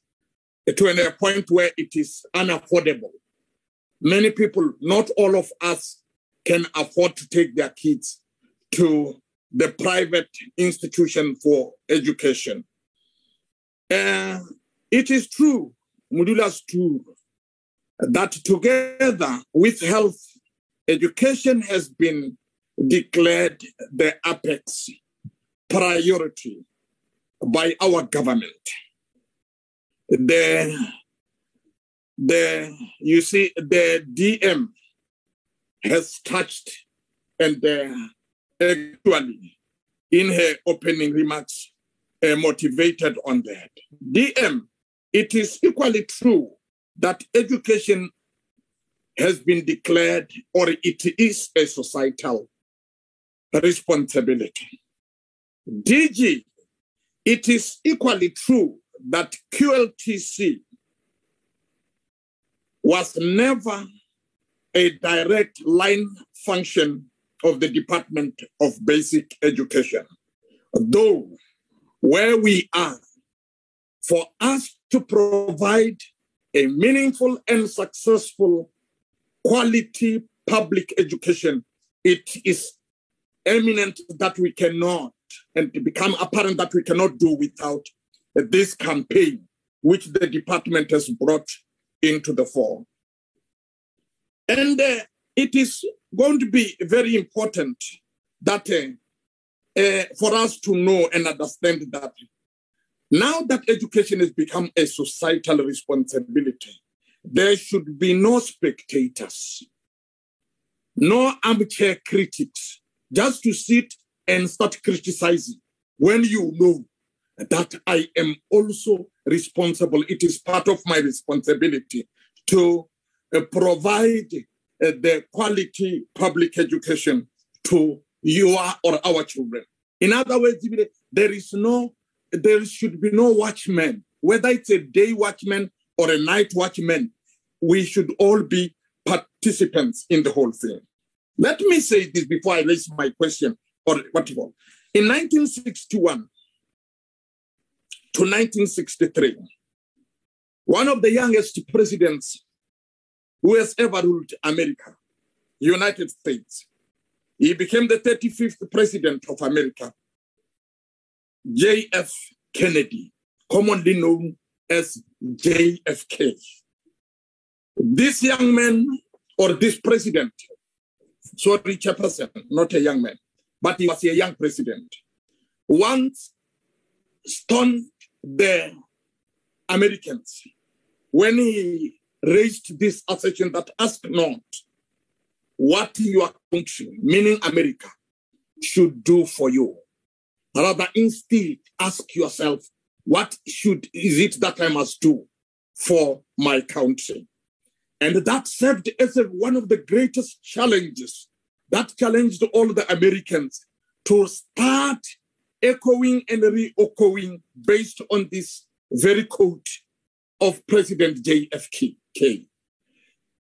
to a point where it is unaffordable. Many people, not all of us, can afford to take their kids to the private institution for education. Uh, it is true, Mudula's true, that together with health, education has been declared the apex priority by our government. The, the, you see, the DM has touched and uh, actually in her opening remarks uh, motivated on that. DM, it is equally true that education has been declared or it is a societal responsibility. DG, it is equally true that QLTC was never a direct line function of the Department of Basic Education. Though where we are, for us to provide a meaningful and successful quality public education, it is eminent that we cannot, and become apparent that we cannot do without this campaign, which the department has brought into the fore. And uh, it is going to be very important that uh, uh, for us to know and understand that now that education has become a societal responsibility, there should be no spectators, no armchair critics, just to sit and start criticizing when you know that I am also responsible. It is part of my responsibility to uh, provide uh, the quality public education to your or our children. In other words, there is no, there should be no watchman, whether it's a day watchman or a night watchman. We should all be participants in the whole thing. Let me say this before I raise my question or what you want. In 1961 to 1963, one of the youngest presidents who has ever ruled America, United States, he became the 35th president of America, J.F. Kennedy, commonly known as JFK. This young man or this president sorry, chairperson, not a young man, but he was a young president, once stunned the Americans when he raised this assertion that ask not what your country, meaning America, should do for you. Rather, instead, ask yourself, what should is it that I must do for my country? And that served as a, one of the greatest challenges that challenged all the Americans to start echoing and re-echoing based on this very quote of President JFK.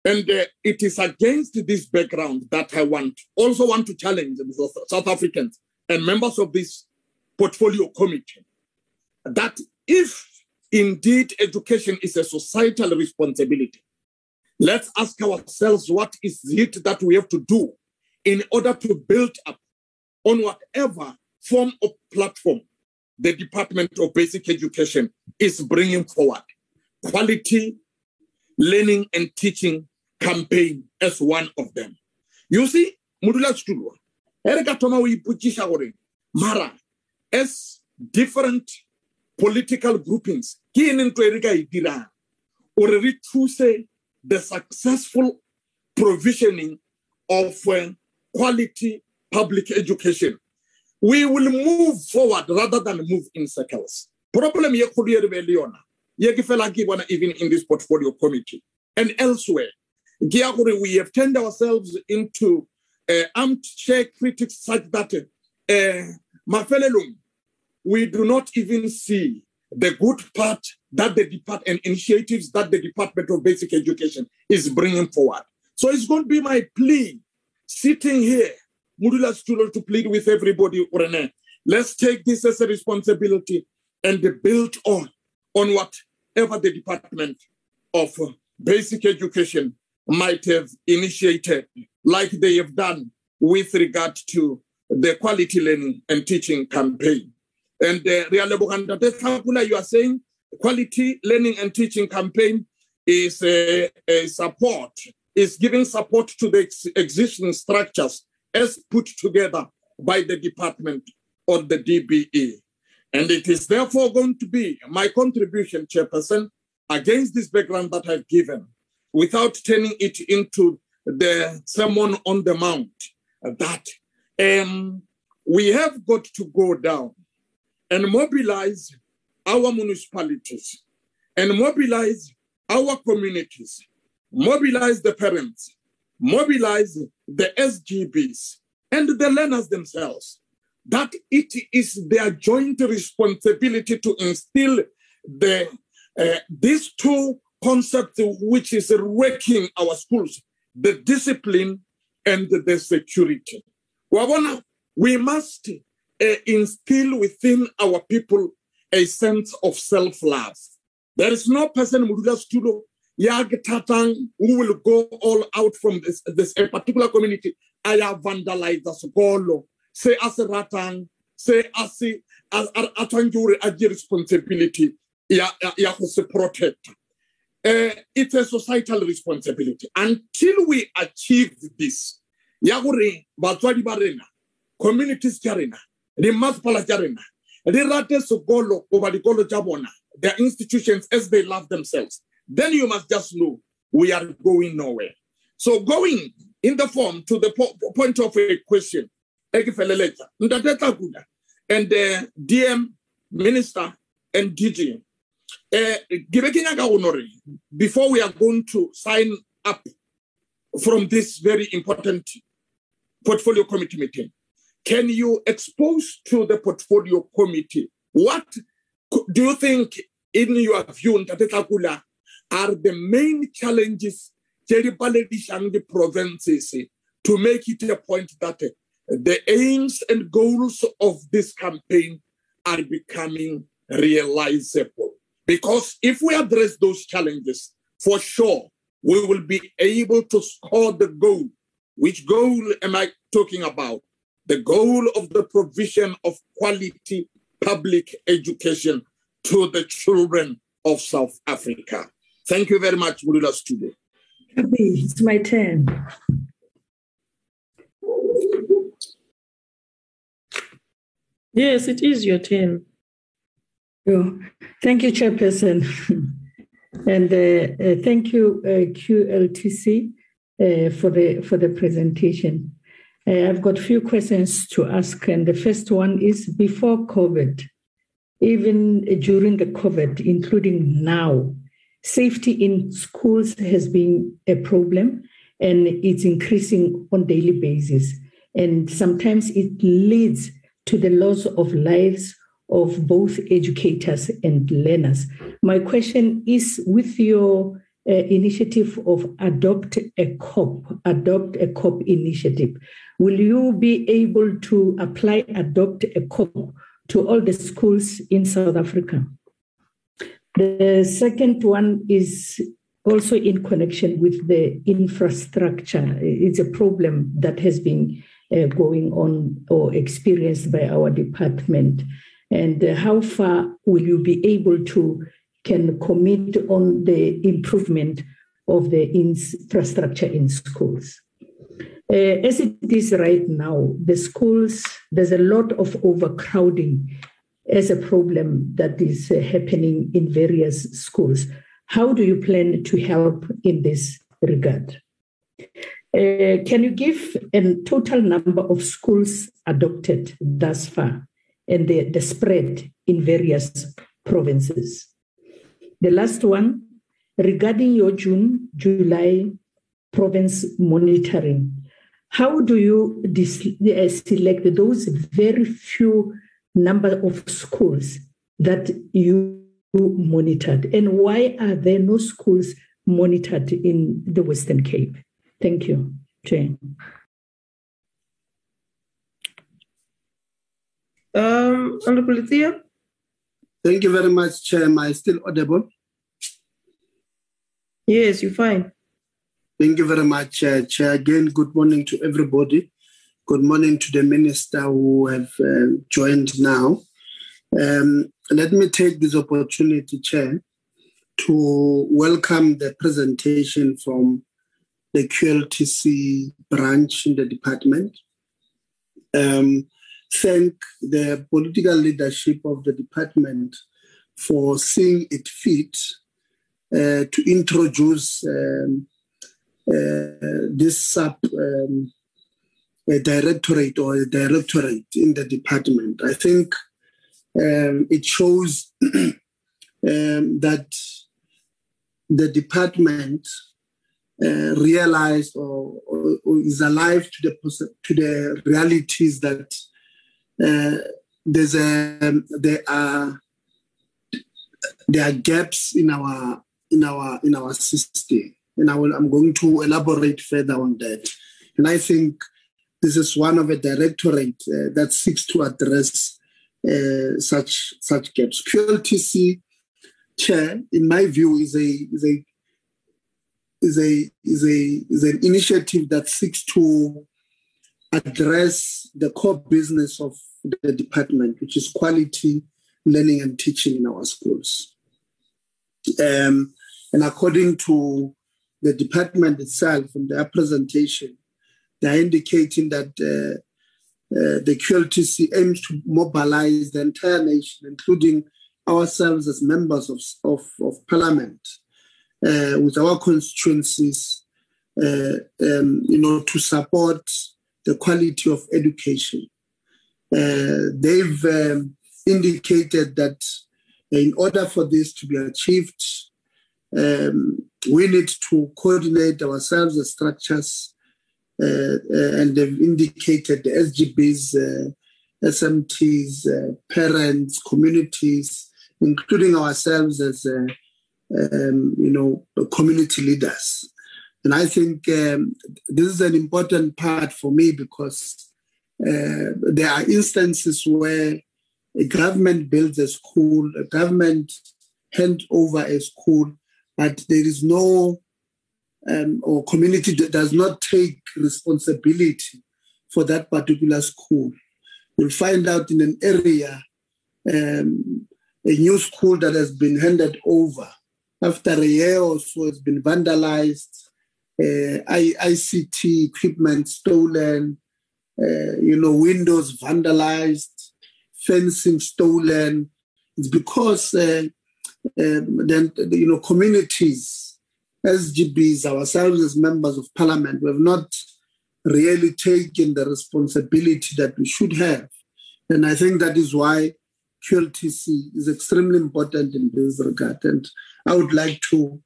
And uh, it is against this background that I want also want to challenge South Africans and members of this portfolio committee that if indeed education is a societal responsibility, Let's ask ourselves what is it that we have to do in order to build up on whatever form of platform the Department of Basic Education is bringing forward. Quality learning and teaching campaign as one of them. You see, modula studio. Erika toma iputjisha gore mara as different political groupings ke eng ntlo e re ka e the successful provisioning of uh, quality public education. We will move forward rather than move in circles. Problem even in this portfolio committee. And elsewhere we have turned ourselves into uh, armchair critics such that uh, we do not even see the good part that the department and initiatives that the Department of Basic Education is bringing forward. So it's going to be my plea, sitting here, Mudula Studio, to plead with everybody. Urene. Let's take this as a responsibility and build on on whatever the Department of Basic Education might have initiated, like they have done with regard to the quality learning and teaching campaign. And uh, you are saying quality learning and teaching campaign is a, a support, is giving support to the ex- existing structures as put together by the department or the DBE. And it is therefore going to be my contribution, Chairperson, against this background that I've given, without turning it into the sermon on the mount, that um, we have got to go down and mobilize our municipalities and mobilize our communities, mobilize the parents, mobilize the SGBs and the learners themselves. That it is their joint responsibility to instill the uh, these two concepts which is wrecking our schools, the discipline and the security. We must uh, instill within our people a sense of self-love. There is no person Mudula Studio Yag who will go all out from this, this a particular community. I have vandalized the Sogolo. Say as a ratang, say as a atangure a responsibility. Ya ya protect. Uh, it's a societal responsibility. Until we achieve this, yagure batswadi barena, communities jarena, di masipala jarena, di rate sokolo over dikolo tsa bona, their institutions as they love themselves, then you must just know we are going nowhere. So going in the form to the po point of a question, and the DM minister and DG, uh, before we are going to sign up from this very important portfolio committee meeting, can you expose to the portfolio committee what do you think, in your view, Ntate are the main challenges the provinces to make it a point that the aims and goals of this campaign are becoming realizable? Because if we address those challenges, for sure, we will be able to score the goal. Which goal am I talking about? The goal of the provision of quality public education to the children of South Africa. Thank you very much, Murula Studio. It's my turn. Yes, it is your turn. Oh, thank you, Chairperson. and uh, uh, thank you, uh, QLTC, uh, for, the, for the presentation. Uh, I've got a few questions to ask. And the first one is before COVID, even during the COVID, including now, safety in schools has been a problem and it's increasing on daily basis. And sometimes it leads to the loss of lives of both educators and learners. My question is with your uh, initiative of adopt a cop, adopt a cop initiative, will you be able to apply adopt a cop to all the schools in South Africa? The second one is also in connection with the infrastructure. It's a problem that has been uh, going on or experienced by our department. And uh, how far will you be able to can commit on the improvement of the infrastructure in schools. Uh, as it is right now, the schools, there's a lot of overcrowding as a problem that is uh, happening in various schools. How do you plan to help in this regard? Uh, can you give a total number of schools adopted thus far and the, the spread in various provinces? The last one, regarding your June, July province monitoring, how do you uh, select those very few number of schools that you monitored and why are there no schools monitored in the Western Cape? Thank you, Jane. Um, Honorable Thea? Thank you very much, Chair. Am I still audible? Yes, you're fine. Thank you very much, uh, Chair. Again, good morning to everybody. Good morning to the minister who have uh, joined now. Um, let me take this opportunity, Chair, to welcome the presentation from the QLTC branch in the department. Um, thank the political leadership of the department for seeing it fit uh, to introduce um, uh, this sub um, directorate or a directorate in the department. I think um, it shows um, that the department uh, realized or, or, or, is alive to the to the realities that uh, there's a there are there are gaps in our in our in our system, and I will, I'm going to elaborate further on that. And I think this is one of a directorate uh, that seeks to address uh, such such gaps. QLTC chair, in my view, is a is a is a is a is an initiative that seeks to address the core business of the department, which is quality learning and teaching in our schools. Um, and according to the department itself in their presentation, they're indicating that uh, uh, the QLTC aims to mobilize the entire nation, including ourselves as members of, of, of parliament, uh, with our constituencies, uh, um, you know, to support the quality of education. Uh, they've um, indicated that in order for this to be achieved, um, we need to coordinate ourselves the structures uh, uh, and they've indicated the SGBs, uh, SMTs, parents, communities, including ourselves as, um, you know, community leaders. And I think um, this is an important part for me because uh, there are instances where a government builds a school, a government hand over a school, but there is no um, or community that does not take responsibility for that particular school. You'll find out in an area um, a new school that has been handed over after a year or so has been vandalized, ICT equipment stolen, uh, you know, windows vandalized, fencing stolen. It's because uh, um, then you know communities SGBs, ourselves as members of parliament, we have not really taken the responsibility that we should have. And I think that is why QLTC is extremely important in this regard. And I would like to uh,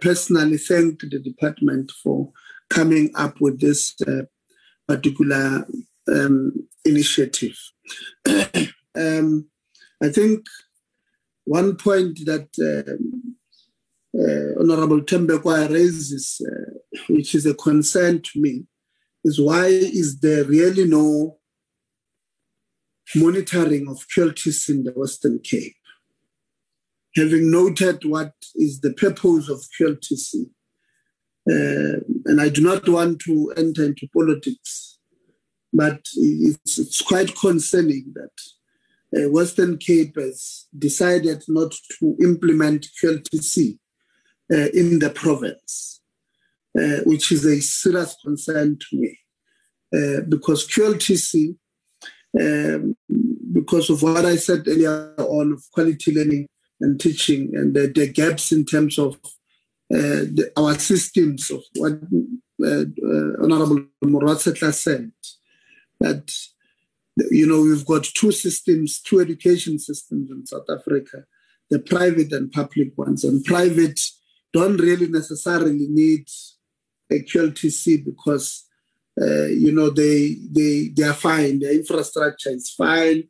personally thank the department for coming up with this uh, particular um, initiative. um, I think one point that um, uh, Honorable Thembekwayo raises, uh, which is a concern to me, is why is there really no monitoring of QLTC in the Western Cape? Having noted what is the purpose of QLTC, uh, and I do not want to enter into politics, but it's, it's quite concerning that uh, Western Cape has decided not to implement QLTC uh, in the province, uh, which is a serious concern to me. Uh, because QLTC, um, because of what I said earlier on of quality learning and teaching and the, the gaps in terms of uh, the, our systems of what uh, uh, Honorable Muratsetla said, that you know we've got two systems, two education systems in South Africa, the private and public ones, and private don't really necessarily need a QLTC because uh, you know they they they are fine. The infrastructure is fine.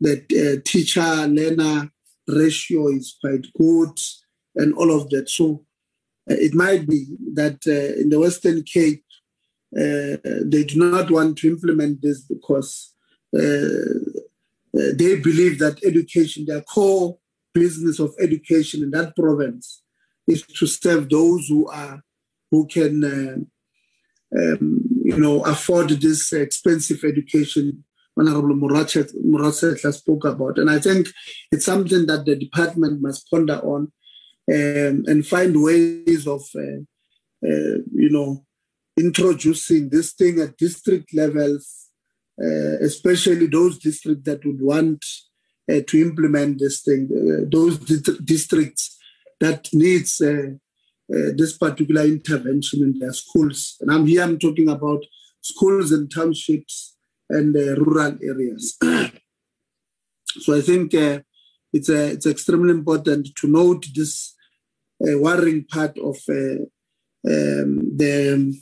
The uh, teacher learner ratio is quite good, and all of that. So uh, it might be that uh, in the Western Cape uh, they do not want to implement this because they believe that education, their core business of education in that province, is to serve those who are who can um, you know, afford this expensive education Honorable Muratsetla spoke about. And I think it's something that the department must ponder on um, and find ways of, uh, uh, you know, introducing this thing at district levels, uh, especially those districts that would want uh, to implement this thing, uh, those di- districts that needs uh, this particular intervention in their schools. And I'm here, I'm talking about schools and townships and rural areas. so I think uh, it's, it's extremely important to note this uh, worrying part of uh, um, the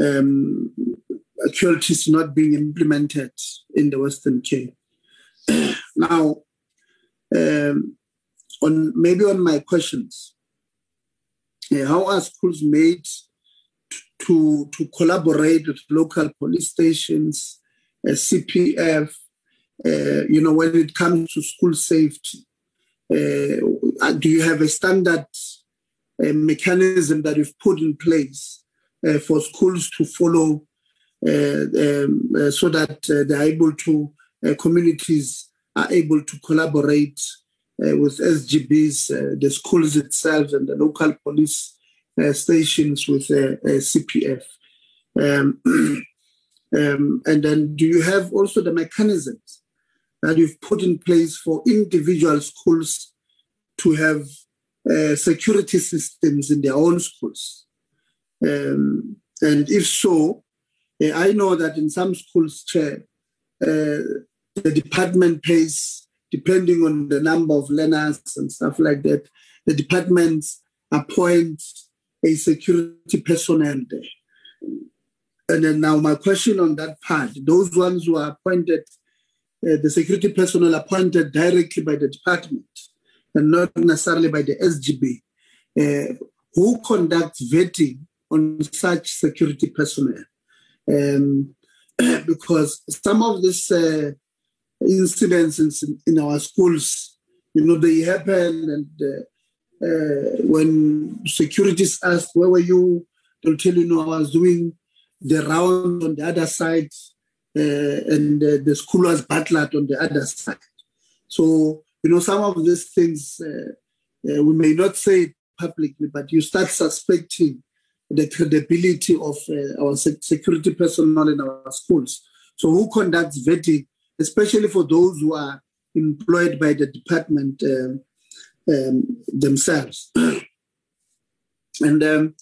um, QLTC not being implemented in the Western Cape. now, um, on maybe on my questions, uh, how are schools made to, to collaborate with local police stations, uh, CPF, uh, you know, when it comes to school safety? Uh, do you have a standard uh, mechanism that you've put in place uh, for schools to follow um, so that they're able to, communities are able to collaborate uh, with SGBs, uh, the schools itself, and the local police uh, stations with a CPF. Um, um, and then, do you have also the mechanisms that you've put in place for individual schools to have uh, security systems in their own schools? Um, and if so, uh, I know that in some schools, Chair, uh, the department pays depending on the number of learners and stuff like that, the departments appoint a security personnel there. And then now my question on that part, those ones who are appointed, uh, the security personnel appointed directly by the department and not necessarily by the SGB, uh, who conducts vetting on such security personnel? Um, because some of these uh, incidents in, in our schools, you know, they happen and uh, uh, when securities ask, where were you? They'll tell you, no, I was doing the round on the other side uh, and uh, the school was battled on the other side. So, you know, some of these things, uh, uh, we may not say it publicly, but you start suspecting the credibility of our security personnel in our schools. So who conducts vetting especially for those who are employed by the department um, um, themselves. and um,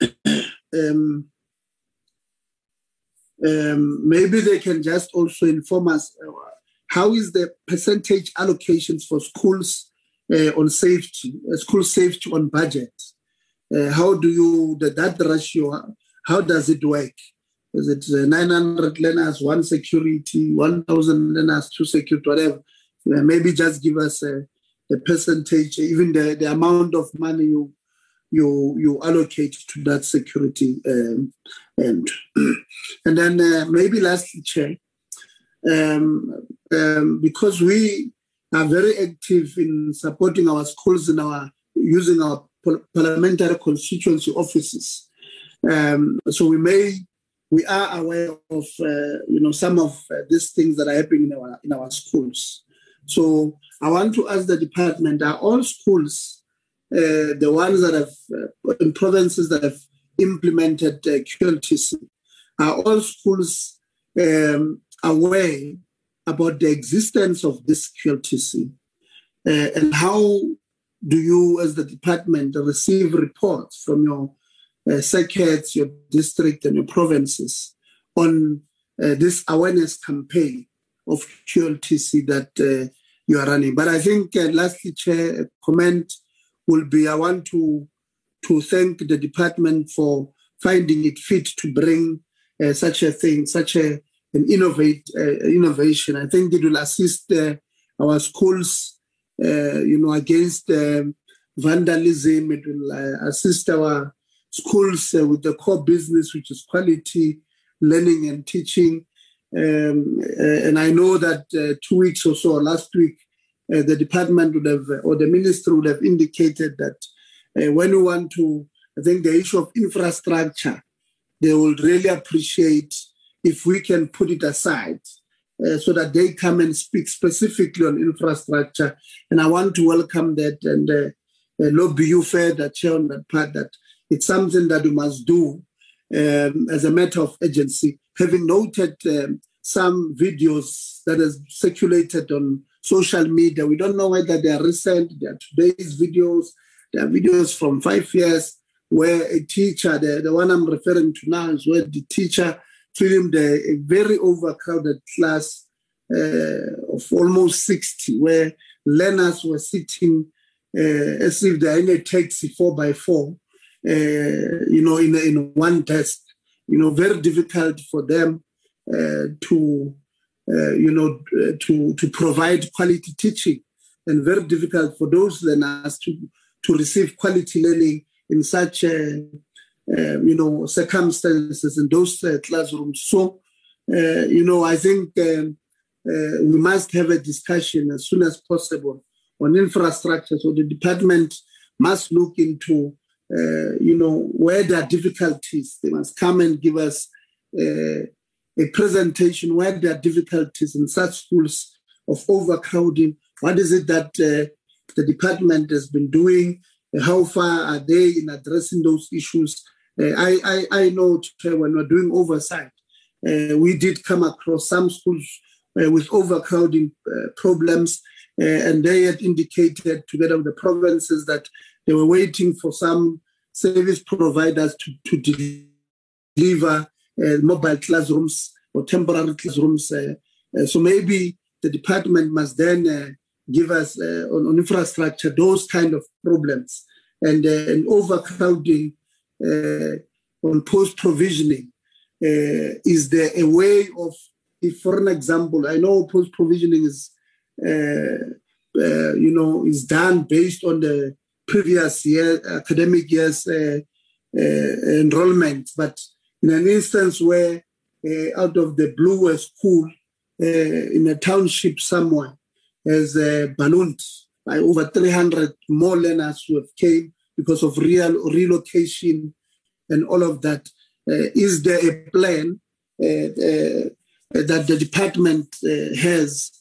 um, um, maybe they can just also inform us uh, how is the percentage allocations for schools uh, on safety, uh, school safety on budget? Uh, how do you, the, that ratio, how does it work? Is it uh, 900 learners, one security, 1,000 learners, two security, whatever? Maybe just give us a, a percentage, even the, the amount of money you you you allocate to that security um, and and then uh, maybe lastly, Chair, um, um, because we are very active in supporting our schools and our using our parliamentary constituency offices. Um, so we may we are aware of uh, you know some of uh, these things that are happening in our in our schools. So I want to ask the department: Are all schools uh, the ones that have, uh, in provinces that have implemented uh, QLTC, are all schools um, aware about the existence of this QLTC? Uh, and how do you, as the department, receive reports from your uh, circuits, your district, and your provinces on uh, this awareness campaign of QLTC that uh, you are running? But I think, uh, lastly, Chair, comment will be I want to to thank the department for finding it fit to bring uh, such a thing, such a an innovate uh, innovation. I think it will assist uh, our schools, uh, you know, against um, vandalism. It will uh, assist our schools with the core business, which is quality learning and teaching. Um, and I know that two weeks or so, last week, the department would have, or the minister would have indicated that when we want to, I think the issue of infrastructure, they will really appreciate if we can put it aside uh, so that they come and speak specifically on infrastructure. And I want to welcome that and uh, uh, lobby you further, Chair, on that part that it's something that we must do um, as a matter of urgency. Having noted um, some videos that has circulated on social media, we don't know whether they are recent, they are today's videos, they are videos from five years where a teacher, the, the one I'm referring to now is where the teacher filmed a, a very overcrowded class uh, of almost 60, where learners were sitting uh, as if they're in a taxi four by four, uh, you know, in, in one desk. You know, very difficult for them uh, to, uh, you know, uh, to, to provide quality teaching and very difficult for those learners to, to receive quality learning in such you know, circumstances in those classrooms. So, you know, I think um, we must have a discussion as soon as possible on infrastructure. So the department must look into, uh, you know, where there are difficulties. They must come and give us uh, a presentation where there are difficulties in such schools of overcrowding. What is it that uh, the department has been doing? How far are they in addressing those issues? Uh, I, I, I know when we're doing oversight, uh, we did come across some schools uh, with overcrowding problems, and they had indicated, together with the provinces, that they were waiting for some service providers to, to deliver mobile classrooms or temporary classrooms. so maybe the department must then give us uh, on, on, infrastructure those kind of problems and, uh, and overcrowding uh, on post provisioning. Uh, is there a way of, if for an example, I know post provisioning is, uh, you know, is done based on the previous year academic year's enrollment, but in an instance where out of the blue a school in a township somewhere has ballooned by over 300 more learners who have came because of real relocation and all of that. Uh, is there a plan uh, uh, that the department uh, has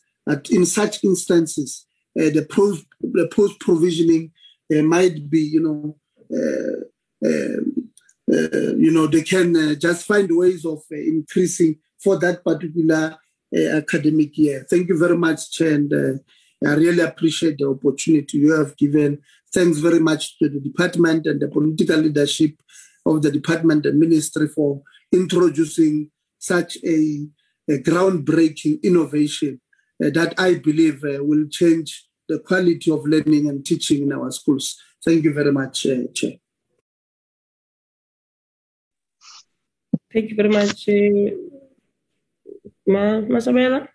in such instances the post the post provisioning might be you know um, you know they can just find ways of increasing for that particular academic year. Thank you very much, Chair, and I really appreciate the opportunity you have given Thanks very much to the department and the political leadership of the department and ministry for introducing such a, a groundbreaking innovation uh, that I believe uh, will change the quality of learning and teaching in our schools. Thank you very much, uh, Chair. Thank you very much, uh, Ma Masabela.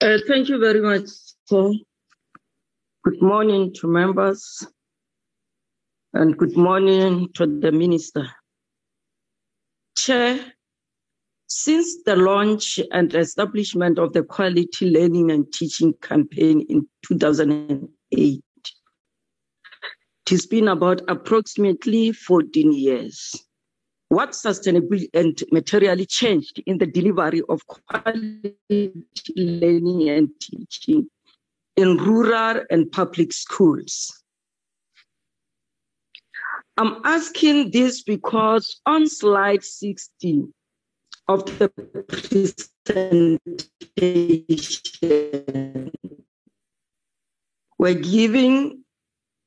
Uh, thank you very much, sir. Good morning to members and good morning to the minister. Chair, since the launch and establishment of the Quality Learning and Teaching campaign in 2008, it has been about approximately 14 years. what sustainably and materially changed in the delivery of quality learning and teaching in rural and public schools. I'm asking this because on slide 16 of the presentation, we're giving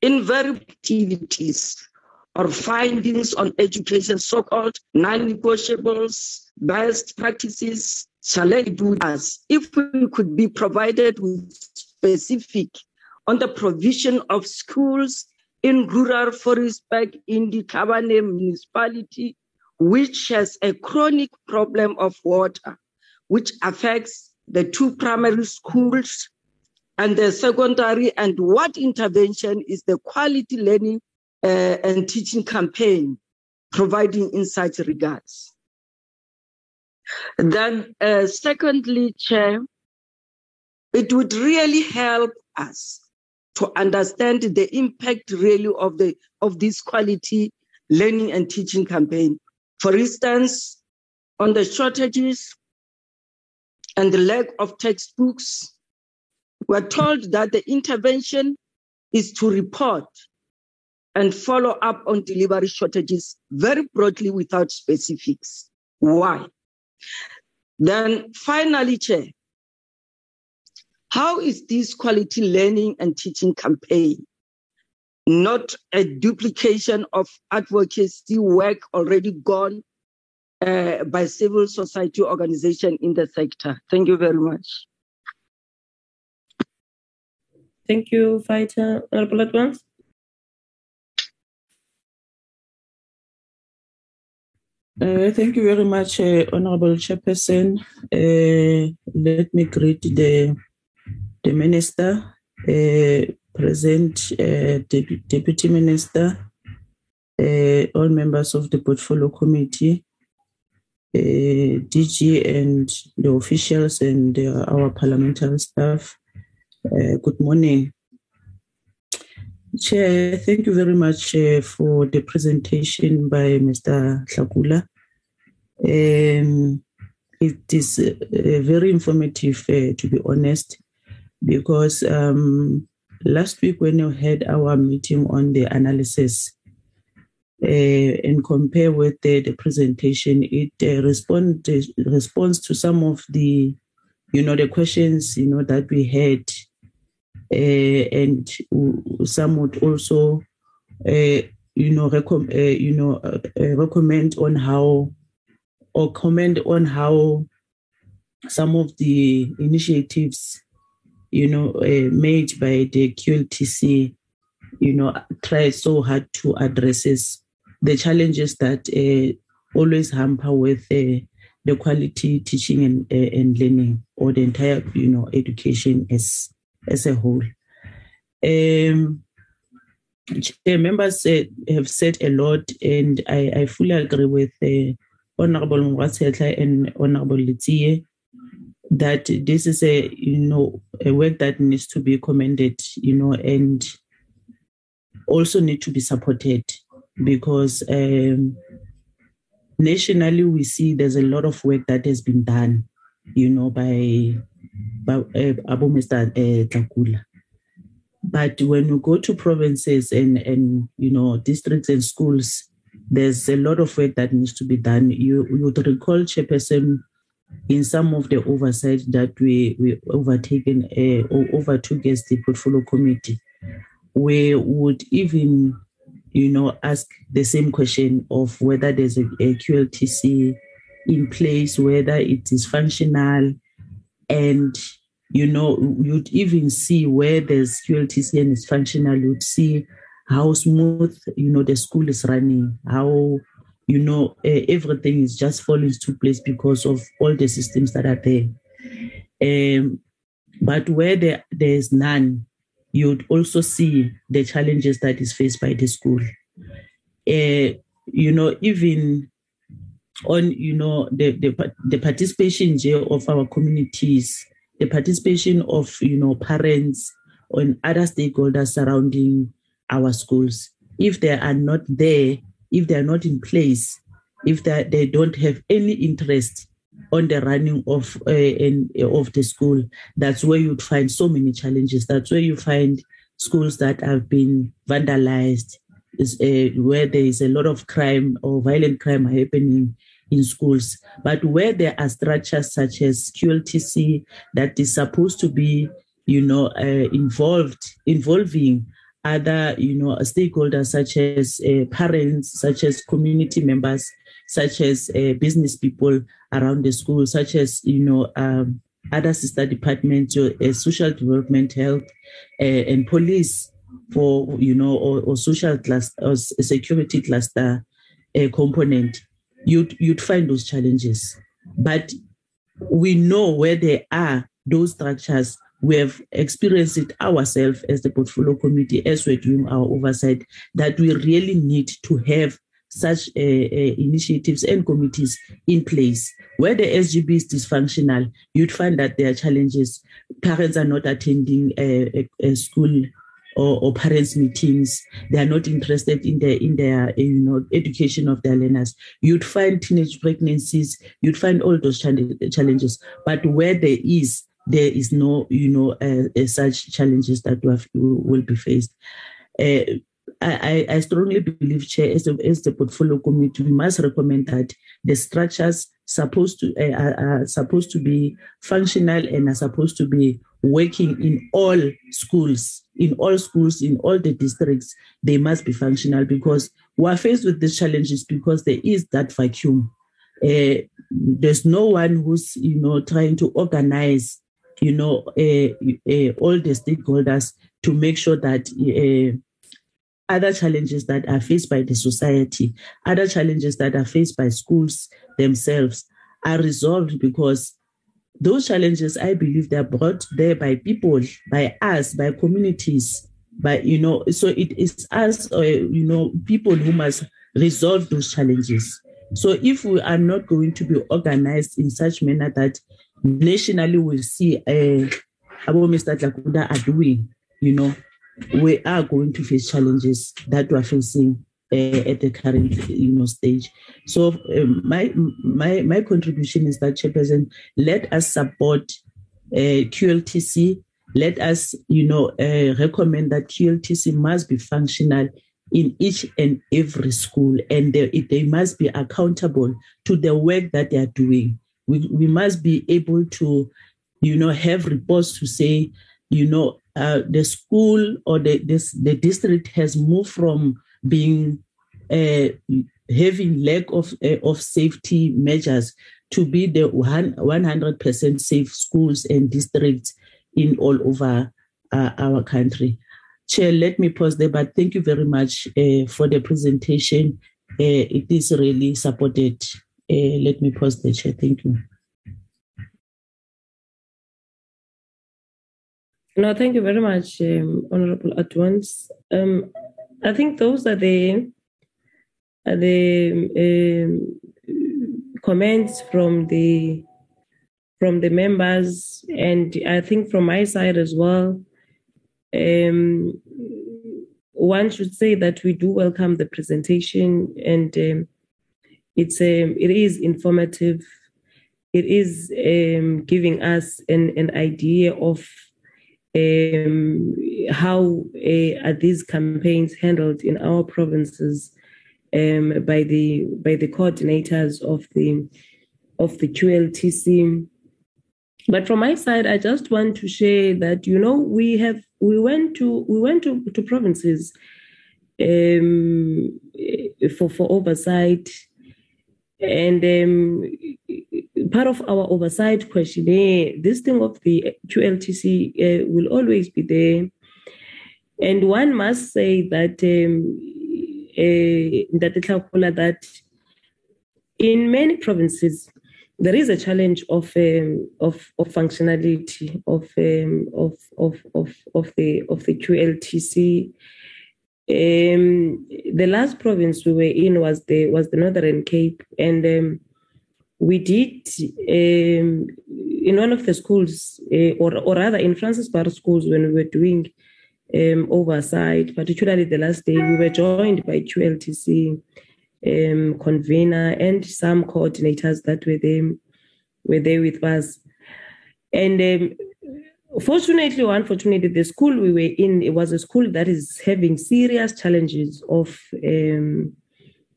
invariable activities or findings on education, so-called non-negotiables, best practices, shall I do us if we could be provided with specific on the provision of schools in rural Forisberg in the Kabane municipality, which has a chronic problem of water, which affects the two primary schools and the secondary, and what intervention is the quality learning uh, and teaching campaign providing in such regards. Then, uh, secondly, Chair, it would really help us to understand the impact really of the of this quality learning and teaching campaign. For instance, on the shortages and the lack of textbooks, we're told that the intervention is to report and follow up on delivery shortages very broadly without specifics. Why? Then finally, Chair, how is this quality learning and teaching campaign not a duplication of advocacy work already gone uh, by civil society organization in the sector? Thank you very much. Thank you, Fighter. Honorable Advance. Uh, thank you very much, uh, Honorable Chairperson. Uh, let me greet the the Minister, uh, Present uh, Dep- Deputy Minister, uh, all members of the Portfolio Committee, uh, DG and the officials and our parliamentary staff. Uh, good morning. Chair, thank you very much uh, for the presentation by Mr. Tlakula. Um, it is uh, very informative, to be honest because um, last week when you had our meeting on the analysis uh, and compare with the, the presentation, it uh, respond, responds to some of the, you know, the questions, you know, that we had. Uh, and some would also, uh, you know, recom- you know, recommend on how or comment on how some of the initiatives you know, uh, made by the QLTC, you know, try so hard to address the challenges that uh, always hamper with uh, the quality teaching and, and learning or the entire, you know, education as as a whole. Um, the members uh, have said a lot, and I, I fully agree with uh, Honorable Mwasetla and Honorable Letsie that this is a you know a work that needs to be commended you know and also need to be supported because um, nationally we see there's a lot of work that has been done you know by by uh, Abu Mr. Uh, Tlakula but when you go to provinces and and you know districts and schools there's a lot of work that needs to be done you you would recall chairperson in some of the oversight that we we overtaken uh, or overtook as the portfolio committee, we would even, you know, ask the same question of whether there's a, a QLTC in place, whether it is functional, and you know, you'd even see where there's QLTC and it's functional. You'd see how smooth, you know, the school is running, how you know, uh, everything is just falling into place because of all the systems that are there. Um, but where there, there is none, you'd also see the challenges that is faced by the school. Uh, you know, even on you know the the, the participation of our communities, the participation of you know parents and other stakeholders surrounding our schools. If they are not there, if they are not in place, if they, they don't have any interest on the running of uh, in, of the school. That's where you'd find so many challenges. That's where you find schools that have been vandalized, is uh, where there is a lot of crime or violent crime happening in schools. But where there are structures such as QLTC that is supposed to be, you know, uh, involved, involving other, you know, stakeholders such as uh, parents, such as community members, such as uh, business people around the school, such as, you know, um, other sister departments, uh, social development, health, uh, and police for, you know, or, or social class or security cluster uh, component, you'd, you'd find those challenges. But we know where they are those structures we have experienced it ourselves as the portfolio committee as we're doing our oversight that we really need to have such uh, uh, initiatives and committees in place. Where the SGB is dysfunctional, you'd find that there are challenges. Parents are not attending a, a, a school or, or, parents meetings. They are not interested in their in their you know education of their learners. You'd find teenage pregnancies. You'd find all those challenges. But where there is there is no you know uh, uh, such challenges that have, will be faced. Uh, I, I, strongly believe, Chair, as the, as the portfolio committee, we must recommend that the structures supposed to uh, are, supposed to be functional and are supposed to be working in all schools, in all schools, in all the districts. They must be functional because we are faced with these challenges because there is that vacuum. Uh, there's no one who's you know trying to organize you know all the stakeholders to make sure that eh, other challenges that are faced by the society, other challenges that are faced by schools themselves are resolved because those challenges, I believe, they're brought there by people, by us, by communities, by, you know, so it is us, you know, people who must resolve those challenges. So if we are not going to be organized in such manner that nationally we see uh, how Mr. Tlakula are doing, you know, we are going to face challenges that we are facing uh, at the current you know stage. So um, my my my contribution is that Chairperson, let us support uh, QLTC. Let us you know uh, recommend that QLTC must be functional in each and every school, and they, they must be accountable to the work that they are doing. We we must be able to you know have reports to say you know uh, the school or the this, the district has moved from being uh, having lack of uh, of safety measures to be the 100% safe schools and districts in all over uh, our country. Chair, let me pause there, but thank you very much uh, for the presentation. Uh, it is really supported. Let me pause the Chair. Thank you. No, thank you very much, um, Honorable Adwans. Um, I think those are the are the um, comments from the from the members, and I think from my side as well. Um, one should say that we do welcome the presentation, and um, it's um, it is informative. It is um, giving us an, an idea of um, how uh, are these campaigns handled in our provinces um, by the by the coordinators of the of the QLTC. But from my side, I just want to share that you know we have we went to we went to, to provinces um, for for oversight, and um, part of our oversight questionnaire, this thing of the QLTC uh, will always be there. And one must say that um, uh, that in many provinces there is a challenge of um, of, of functionality of, um, of of of of the of the QLTC. Um, the last province we were in was the was the Northern Cape, and um, we did um, in one of the schools, uh, or, or rather in Frances Baard schools, when we were doing um, oversight, particularly the last day, we were joined by QLTC um, convener and some coordinators that were there were there with us. And um, fortunately or unfortunately, the school we were in it was a school that is having serious challenges of um,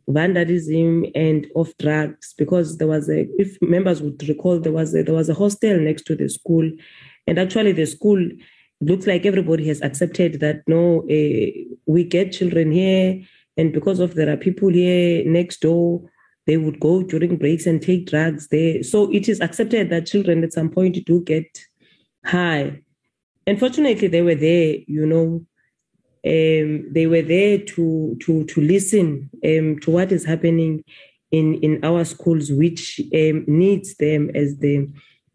vandalism and of drugs because there was a if members would recall there was a, there was a hostel next to the school. And actually the school looks like everybody has accepted that no uh, we get children here and because of there are people here next door they would go during breaks and take drugs there. So it is accepted that children at some point do get high unfortunately they were there you know um, they were there to to to listen um, to what is happening in in our schools, which um, needs them as the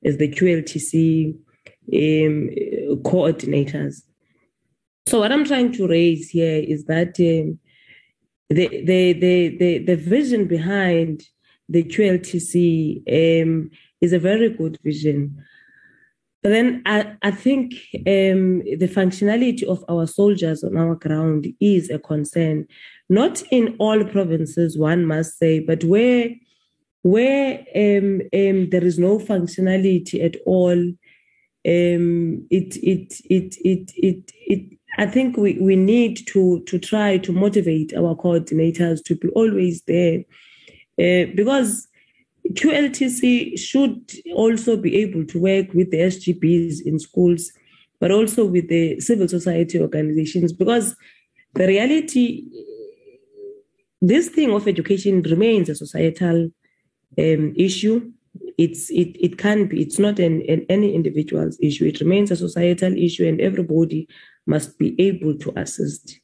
as the QLTC um, coordinators. So what I'm trying to raise here is that um, the, the the the the vision behind the QLTC um, is a very good vision. But then I, I think um, the functionality of our soldiers on our ground is a concern. Not in all provinces, one must say, but where where um, um, there is no functionality at all, um, it, it, it, it, it, it, I think we, we need to, to try to motivate our coordinators to be always there. Uh, because QLTC should also be able to work with the SGBs in schools, but also with the civil society organizations, because the reality, this thing of education remains a societal um, issue. It's it it can be. It's not an, an any individual's issue. It remains a societal issue, and everybody must be able to assist.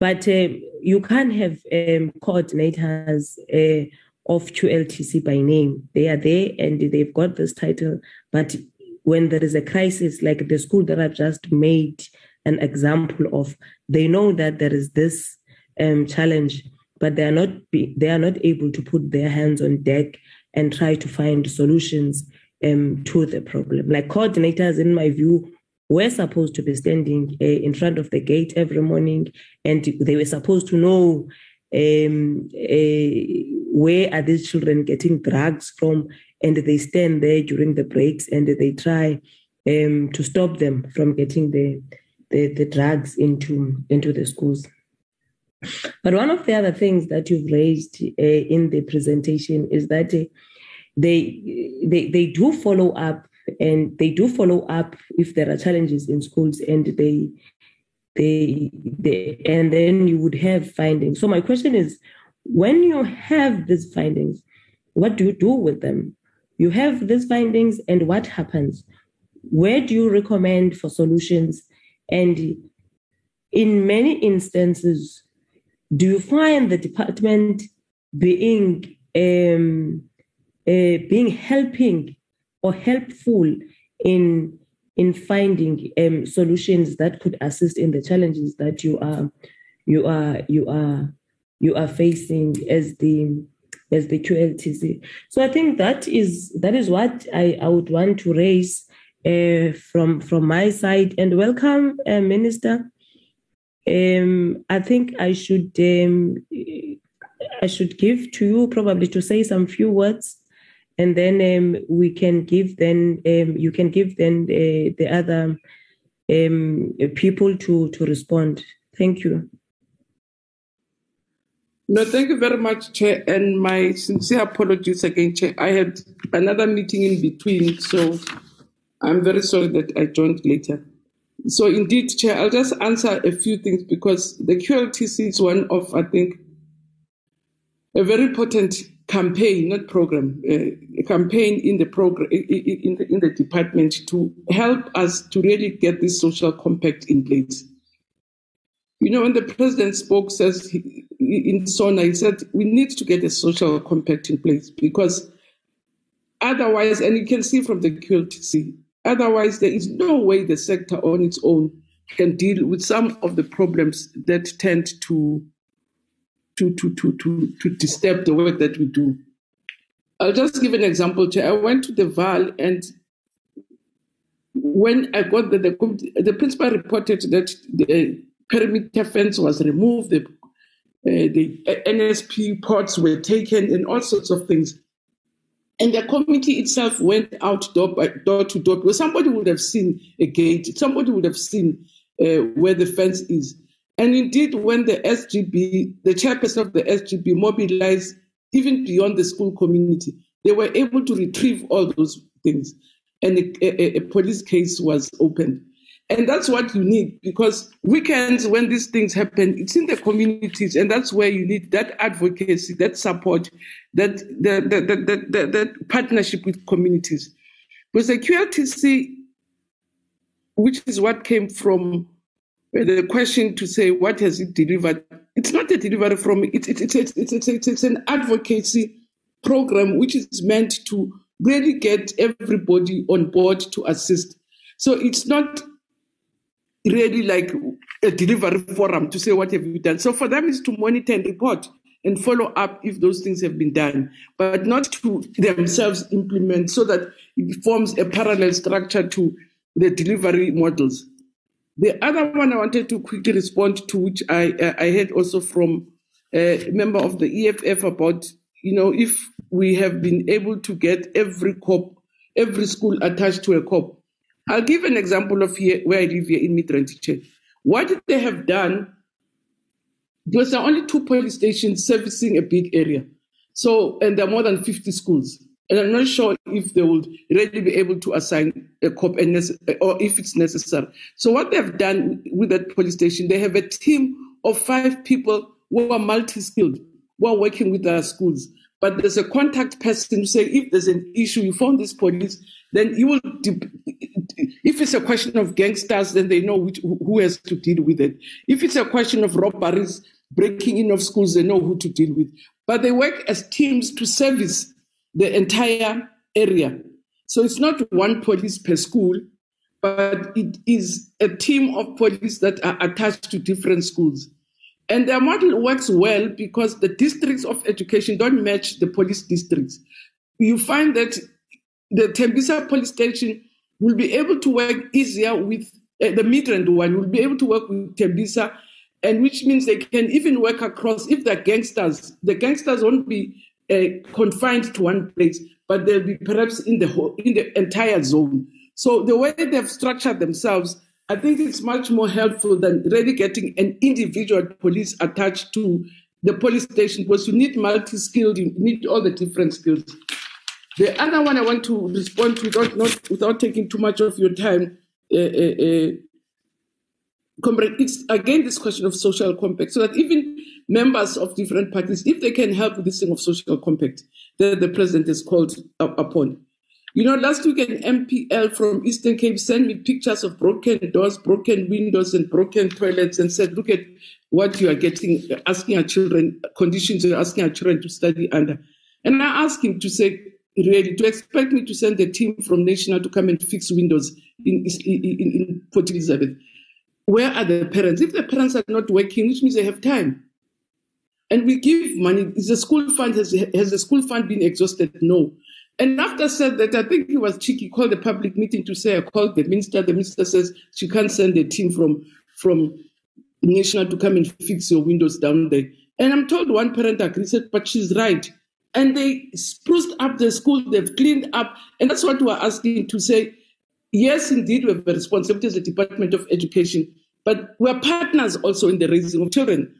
But uh, you can't have um, coordinators. Uh, of QLTC by name. They are there and they've got this title. But when there is a crisis, like the school that I've just made an example of, they know that there is this um, challenge, but they are not be, they are not able to put their hands on deck and try to find solutions um, to the problem. Like coordinators, in my view, were supposed to be standing uh, in front of the gate every morning, and they were supposed to know um, uh, where are these children getting drugs from? And they stand there during the breaks and they try um, to stop them from getting the, the, the drugs into, into the schools. But one of the other things that you've raised uh, in the presentation is that uh, they, they, they do follow up and they do follow up if there are challenges in schools and they, they, they and then you would have findings. So my question is, when you have these findings, what do you do with them? You have these findings, and what happens? Where do you recommend for solutions? And in many instances, do you find the department being um, uh, being helping or helpful in in finding um, solutions that could assist in the challenges that you are you are you are you are facing as the as the QLTC. So I think that is that is what I, I would want to raise uh, from from my side. And welcome, uh, Minister. Um, I think I should um, I should give to you probably to say some few words, and then um, we can give then um, you can give then the, the other um, people to to respond. Thank you. No, thank you very much, Chair. And my sincere apologies again, Chair. I had another meeting in between, so I'm very sorry that I joined later. So, indeed, Chair, I'll just answer a few things because the QLTC is one of, I think, a very important campaign, not program, campaign in the program in the, in the department to help us to really get this social compact in place. You know, when the president spoke, says he, in SONA, he said we need to get a social compact in place because otherwise, and you can see from the QLTC, otherwise there is no way the sector on its own can deal with some of the problems that tend to to to to to, to disturb the work that we do. I'll just give an example. I went to the Vaal and when I got the, the, the principal reported that the perimeter fence was removed, the the NSP pods were taken, and all sorts of things. And the committee itself went out door, by, door to door because somebody would have seen a gate, somebody would have seen uh, where the fence is. And indeed, when the SGB, the chairperson of the SGB, mobilized even beyond the school community, they were able to retrieve all those things. And a, a, a police case was opened. And that's what you need because weekends, when these things happen, it's in the communities, and that's where you need that advocacy, that support, that the, the, the, the, the partnership with communities. Because the QLTC, which is what came from uh, the question to say, what has it delivered? It's not a delivery from it, it, it, it's, it's, it's, it's, it's an advocacy program which is meant to really get everybody on board to assist. So it's not really like a delivery forum to say what have you done. So for them is to monitor and report and follow up if those things have been done, but not to themselves implement so that it forms a parallel structure to the delivery models. The other one I wanted to quickly respond to, which I I heard also from a member of the EFF about, you know, if we have been able to get every cop, every school attached to a cop. I'll give an example of here where I live here in Midrand. What they have done, there are only two police stations servicing a big area. So, and there are more than 50 schools. And I'm not sure if they would really be able to assign a cop or if it's necessary. So what they've done with that police station, they have a team of five people who are multi-skilled, who are working with their schools. But there's a contact person who say, if there's an issue, you phone this police, then you will, if it's a question of gangsters, then they know which, who has to deal with it. If it's a question of robberies, breaking in of schools, they know who to deal with. But they work as teams to service the entire area. So it's not one police per school, but it is a team of police that are attached to different schools. And their model works well because the districts of education don't match the police districts. You find that the Tembisa police station will be able to work easier with uh, the Midrand one, will be able to work with Tembisa, and which means they can even work across. If they're gangsters, the gangsters won't be uh, confined to one place, but they'll be perhaps in the whole, in the entire zone. So the way they've structured themselves, I think it's much more helpful than really getting an individual police attached to the police station because you need multi-skilled, you need all the different skills. The other one I want to respond to without, not, without taking too much of your time, uh, uh, uh, it's again this question of social compact, so that even members of different parties, if they can help with this thing of social compact that the president has called upon. You know, last week an MPL from Eastern Cape sent me pictures of broken doors, broken windows, and broken toilets and said, look at what you are getting, asking our children, conditions you're asking our children to study under. And I asked him to say, really, to expect me to send a team from National to come and fix windows in, in, in Port Elizabeth. Where are the parents? If the parents are not working, which means they have time. And we give money. Is the school fund has, has the school fund been exhausted? No. And after said that, I think he was cheeky, called a public meeting to say I called the minister. The minister says she can't send a team from from national to come and fix your windows down there. And I'm told one parent agreed, said, but she's right. And they spruced up the school, they've cleaned up. And that's what we're asking to say, yes, indeed, we have a responsibility as the Department of Education, but we're partners also in the raising of children.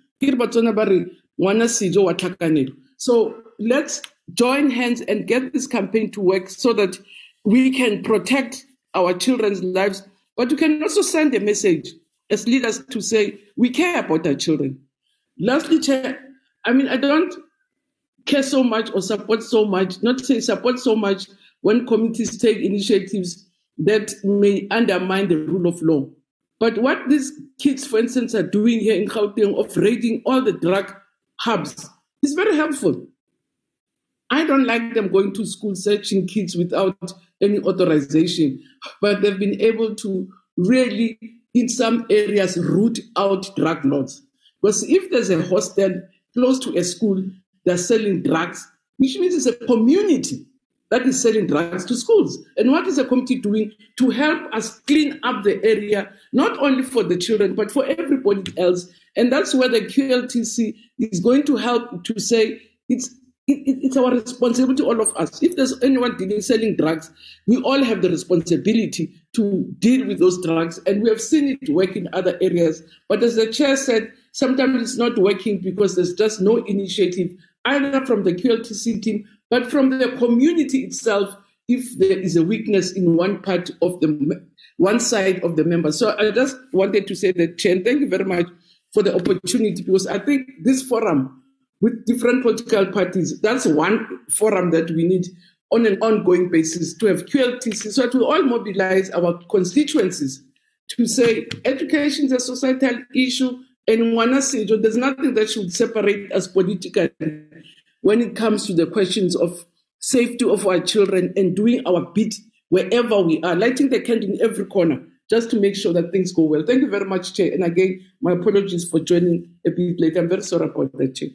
So let's join hands and get this campaign to work so that we can protect our children's lives, but we can also send a message as leaders to say we care about our children. Lastly, Chair, I mean, I don't care so much or support so much, not say support so much when communities take initiatives that may undermine the rule of law. But what these kids, for instance, are doing here in Gauteng of raiding all the drug hubs is very helpful. I don't like them going to school searching kids without any authorization, but they've been able to really, in some areas, root out drug lords. Because if there's a hostel close to a school, they're selling drugs, which means it's a community that is selling drugs to schools. And what is the committee doing to help us clean up the area, not only for the children, but for everybody else? And that's where the QLTC is going to help to say it's it, it, it's our responsibility, all of us. If there's anyone dealing, selling drugs, we all have the responsibility to deal with those drugs. And we have seen it work in other areas. But as the chair said, sometimes it's not working because there's just no initiative, either from the QLTC team, but from the community itself, if there is a weakness in one part of the one side of the members. So I just wanted to say that, Chair, thank you very much for the opportunity because I think this forum with different political parties. That's one forum that we need on an ongoing basis to have QLTC so that we all mobilize our constituencies to say education is a societal issue and there's nothing that should separate us politically when it comes to the questions of safety of our children and doing our bit wherever we are, lighting the candle in every corner just to make sure that things go well. Thank you very much, Chair. And again, my apologies for joining a bit late. I'm very sorry about that, Chair.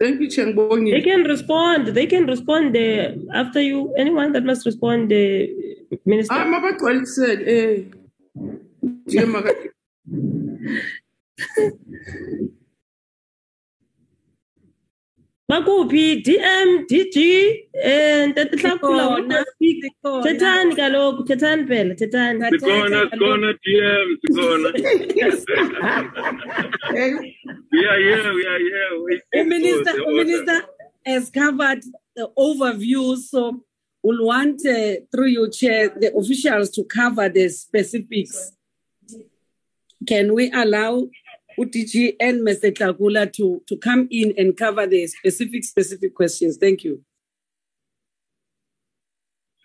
Thank you, Changbongi. They can respond. They can respond uh, after you. Anyone that must respond, uh, Minister. I'm about to say, eh. Dear Maga- Bakuphi DM DG eh Ntate Tlakula thethani kaloku thethani phela thethani Sikhona, sikhona, DM, sikhona. We are here, we are here. The minister, the the order. minister has covered the overview, so we'll want, uh, through your chair, the officials to cover the specifics. Can we allow UTG and Mr. Tlakula to, to come in and cover the specific, specific questions? Thank you.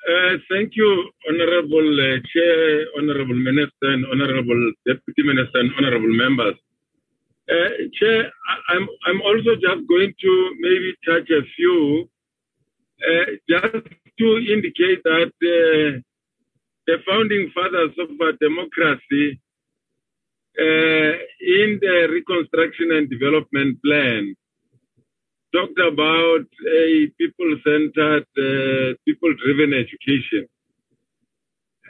Uh, thank you, Honorable uh, Chair, Honorable Minister, and Honorable Deputy Minister, and Honorable Members. Uh, Chair, I- I'm, I'm also just going to maybe touch a few, uh, just to indicate that uh, the founding fathers of our democracy uh, in the Reconstruction and Development Plan talked about a people-centered, uh, people-driven education.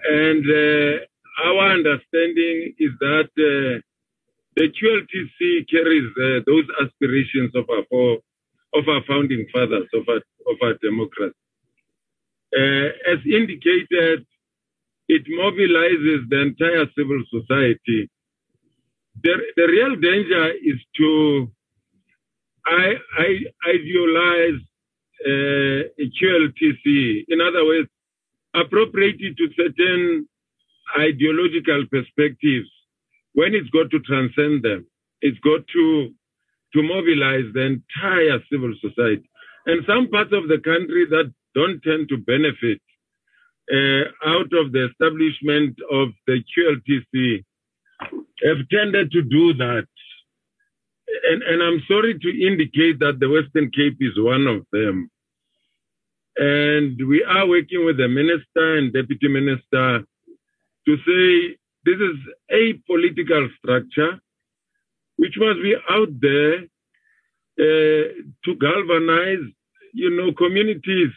And uh, our understanding is that uh, the QLTC carries uh, those aspirations of our of our founding fathers of our of our democracy. Uh, as indicated, it mobilizes the entire civil society. The, the real danger is to I, I idealize uh, QLTC. In other words, appropriate it to certain ideological perspectives. When it's got to transcend them, it's got to to mobilize the entire civil society. And some parts of the country that don't tend to benefit uh, out of the establishment of the QLTC have tended to do that and, and I'm sorry to indicate that the Western Cape is one of them. And we are working with the minister and deputy minister to say this is a political structure which must be out there uh, to galvanize, you know, communities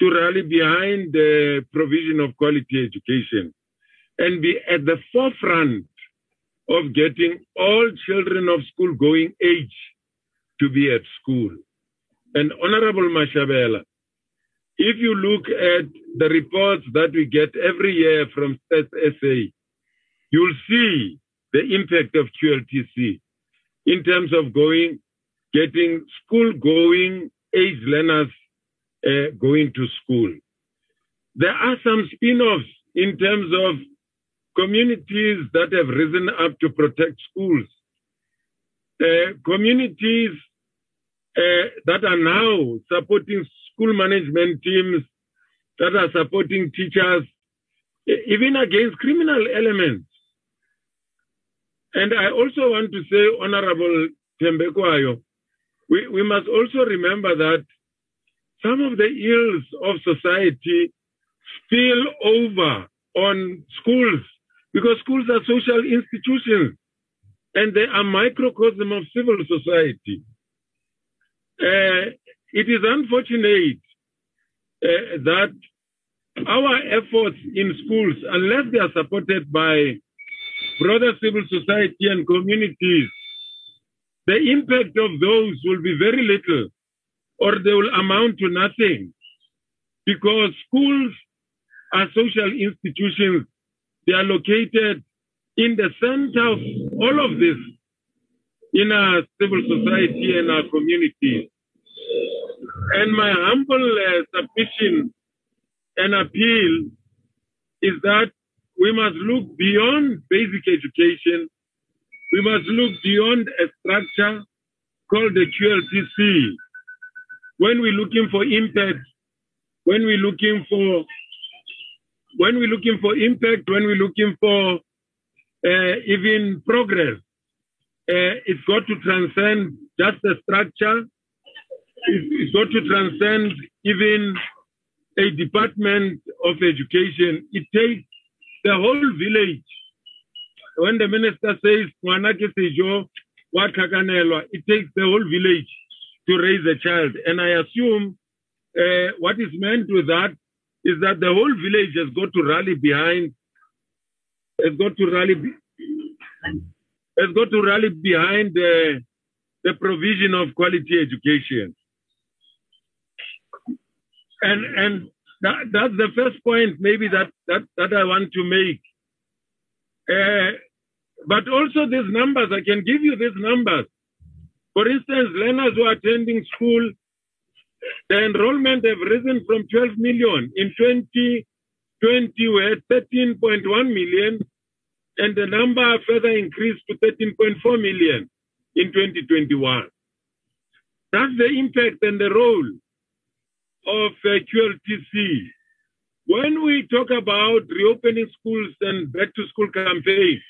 to rally behind the provision of quality education and be at the forefront of getting all children of school going age to be at school. And Honorable Mashabela, if you look at the reports that we get every year from Stats SA, you'll see the impact of QLTC in terms of going, getting school going age learners uh, going to school. There are some spin-offs in terms of communities that have risen up to protect schools, uh, communities uh, that are now supporting school management teams, that are supporting teachers, even against criminal elements. And I also want to say, Honorable Thembekwayo, we, we must also remember that some of the ills of society spill over on schools because schools are social institutions and they are microcosm of civil society. Uh, it is unfortunate uh, that our efforts in schools, unless they are supported by broader civil society and communities, the impact of those will be very little or they will amount to nothing because schools are social institutions. They are located in the center of all of this in our civil society and our communities. And my humble uh, submission and appeal is that we must look beyond basic education. We must look beyond a structure called the QLTC. When we're looking for impact, when we're looking for when we're looking for impact, when we're looking for uh, even progress, uh, it's got to transcend just the structure. It's, it's got to transcend even a department of education. It takes the whole village. When the minister says, it takes the whole village to raise a child. And I assume uh, what is meant with that is that the whole village has got to rally behind, has got to rally, has got to rally behind the, the provision of quality education. And and that, that's the first point maybe that that, that I want to make. Uh, but also these numbers, I can give you these numbers. For instance, learners who are attending school the enrollment have risen from 12 million in 2020 we had 13.1 million and the number further increased to 13.4 million in 2021. That's the impact and the role of uh, QLTC. When we talk about reopening schools and back to school campaign,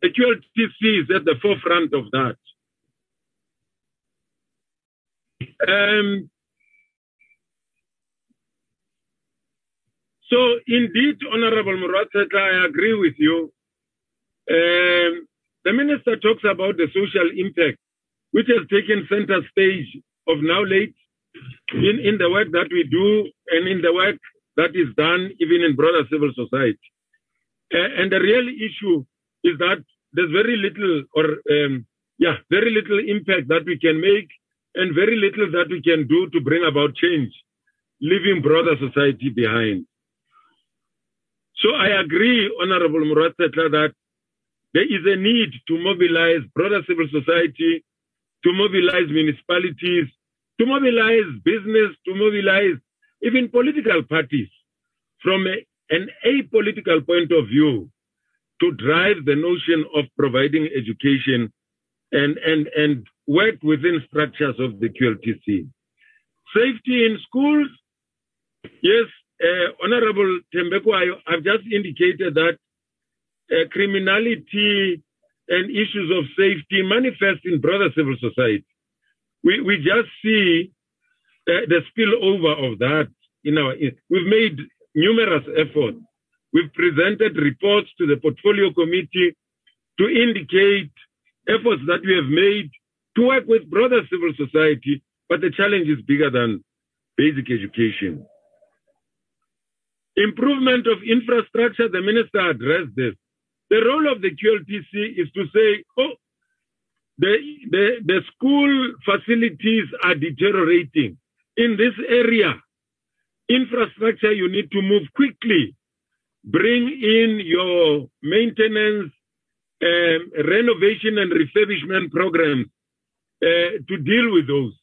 the QLTC is at the forefront of that. Um, So indeed, Honorable Muratata, I agree with you. Um, the minister talks about the social impact, which has taken center stage of now late in, in the work that we do and in the work that is done even in broader civil society. Uh, and the real issue is that there's very little or um, yeah, very little impact that we can make and very little that we can do to bring about change, leaving broader society behind. So I agree, Honorable Murat that there is a need to mobilize broader civil society, to mobilize municipalities, to mobilize business, to mobilize even political parties from a, an apolitical point of view to drive the notion of providing education and, and, and work within structures of the QLTC. Safety in schools, yes, uh, Honorable Tembeko, I, have just indicated that uh, criminality and issues of safety manifest in broader civil society. We, we just see uh, the spillover of that in our, we've made numerous efforts. We've presented reports to the portfolio committee to indicate efforts that we have made to work with broader civil society, but the challenge is bigger than basic education. Improvement of infrastructure, the minister addressed this. The role of the QLTC is to say, oh, the, the, the school facilities are deteriorating. In this area, infrastructure, you need to move quickly. Bring in your maintenance, um, renovation, and refurbishment programs uh, to deal with those.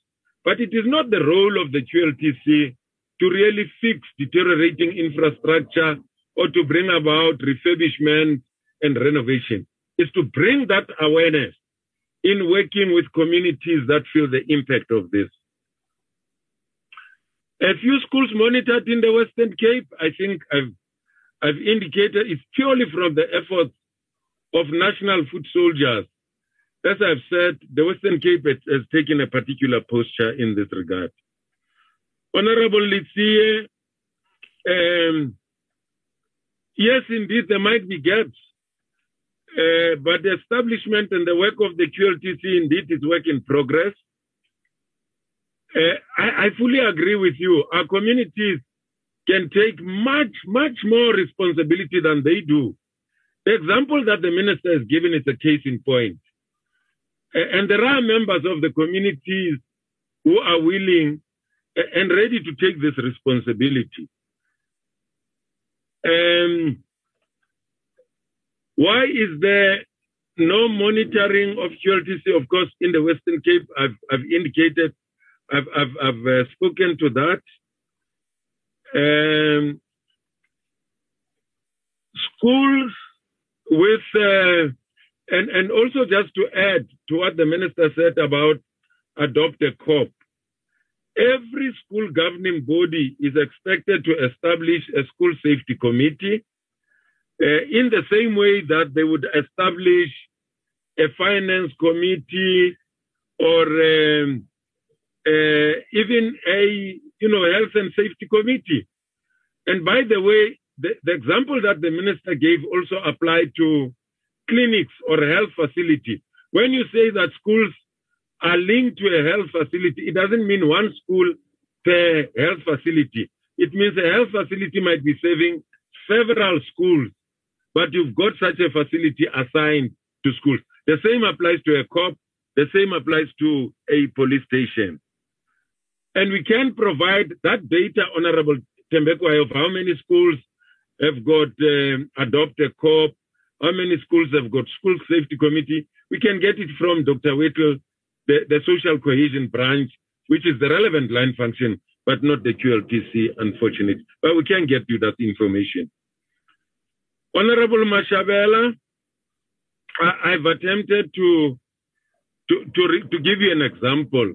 But it is not the role of the QLTC to really fix deteriorating infrastructure or to bring about refurbishment and renovation. Is to bring that awareness in working with communities that feel the impact of this. A few schools monitored in the Western Cape, I think I've, I've indicated it's purely from the efforts of national foot soldiers. As I've said, the Western Cape has taken a particular posture in this regard. Honorable Letsie, um, yes, indeed, there might be gaps Uh, but the establishment and the work of the QLTC indeed is work in progress. Uh, I, I fully agree with you. Our communities can take much, much more responsibility than they do. The example that the minister has given is a case in point. And there are members of the communities who are willing and ready to take this responsibility. Um, why is there no monitoring of QLTC? Of course, in the Western Cape, I've, I've indicated, I've, I've, I've uh, spoken to that. Um, schools with, uh, and, and also just to add to what the minister said about adopt a COP. Every school governing body is expected to establish a school safety committee uh, in the same way that they would establish a finance committee or um, uh, even a you know health and safety committee. And by the way, the, the example that the minister gave also applied to clinics or health facility. When you say that schools are linked to a health facility, it doesn't mean one school per health facility. It means a health facility might be serving several schools but you've got such a facility assigned to schools. The same applies to a cop, the same applies to a police station. And we can provide that data, Honorable Tembekwa, of how many schools have got um, adopted cop, how many schools have got school safety committee. We can get it from Dr. Whittle, the, the social cohesion branch, which is the relevant line function, but not the QLTC, unfortunately. But we can get you that information. Honorable Mashabela, I, have attempted to to to, re, to give you an example.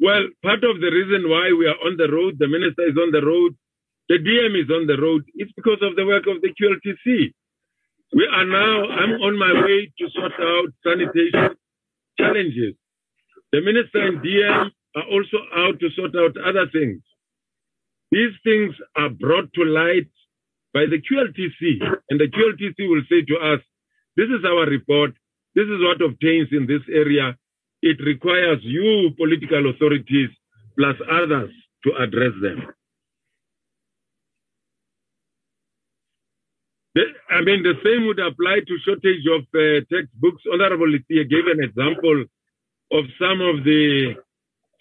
Well, part of the reason why we are on the road, the minister is on the road, the DM is on the road, it's because of the work of the QLTC. We are now, I'm on my way to sort out sanitation challenges. The minister and DM are also out to sort out other things. These things are brought to light by the QLTC, and the QLTC will say to us, this is our report, this is what obtains in this area. It requires you, political authorities, plus others, to address them. The, I mean, the same would apply to shortage of uh, textbooks. Honorable Letsie gave an example of some of the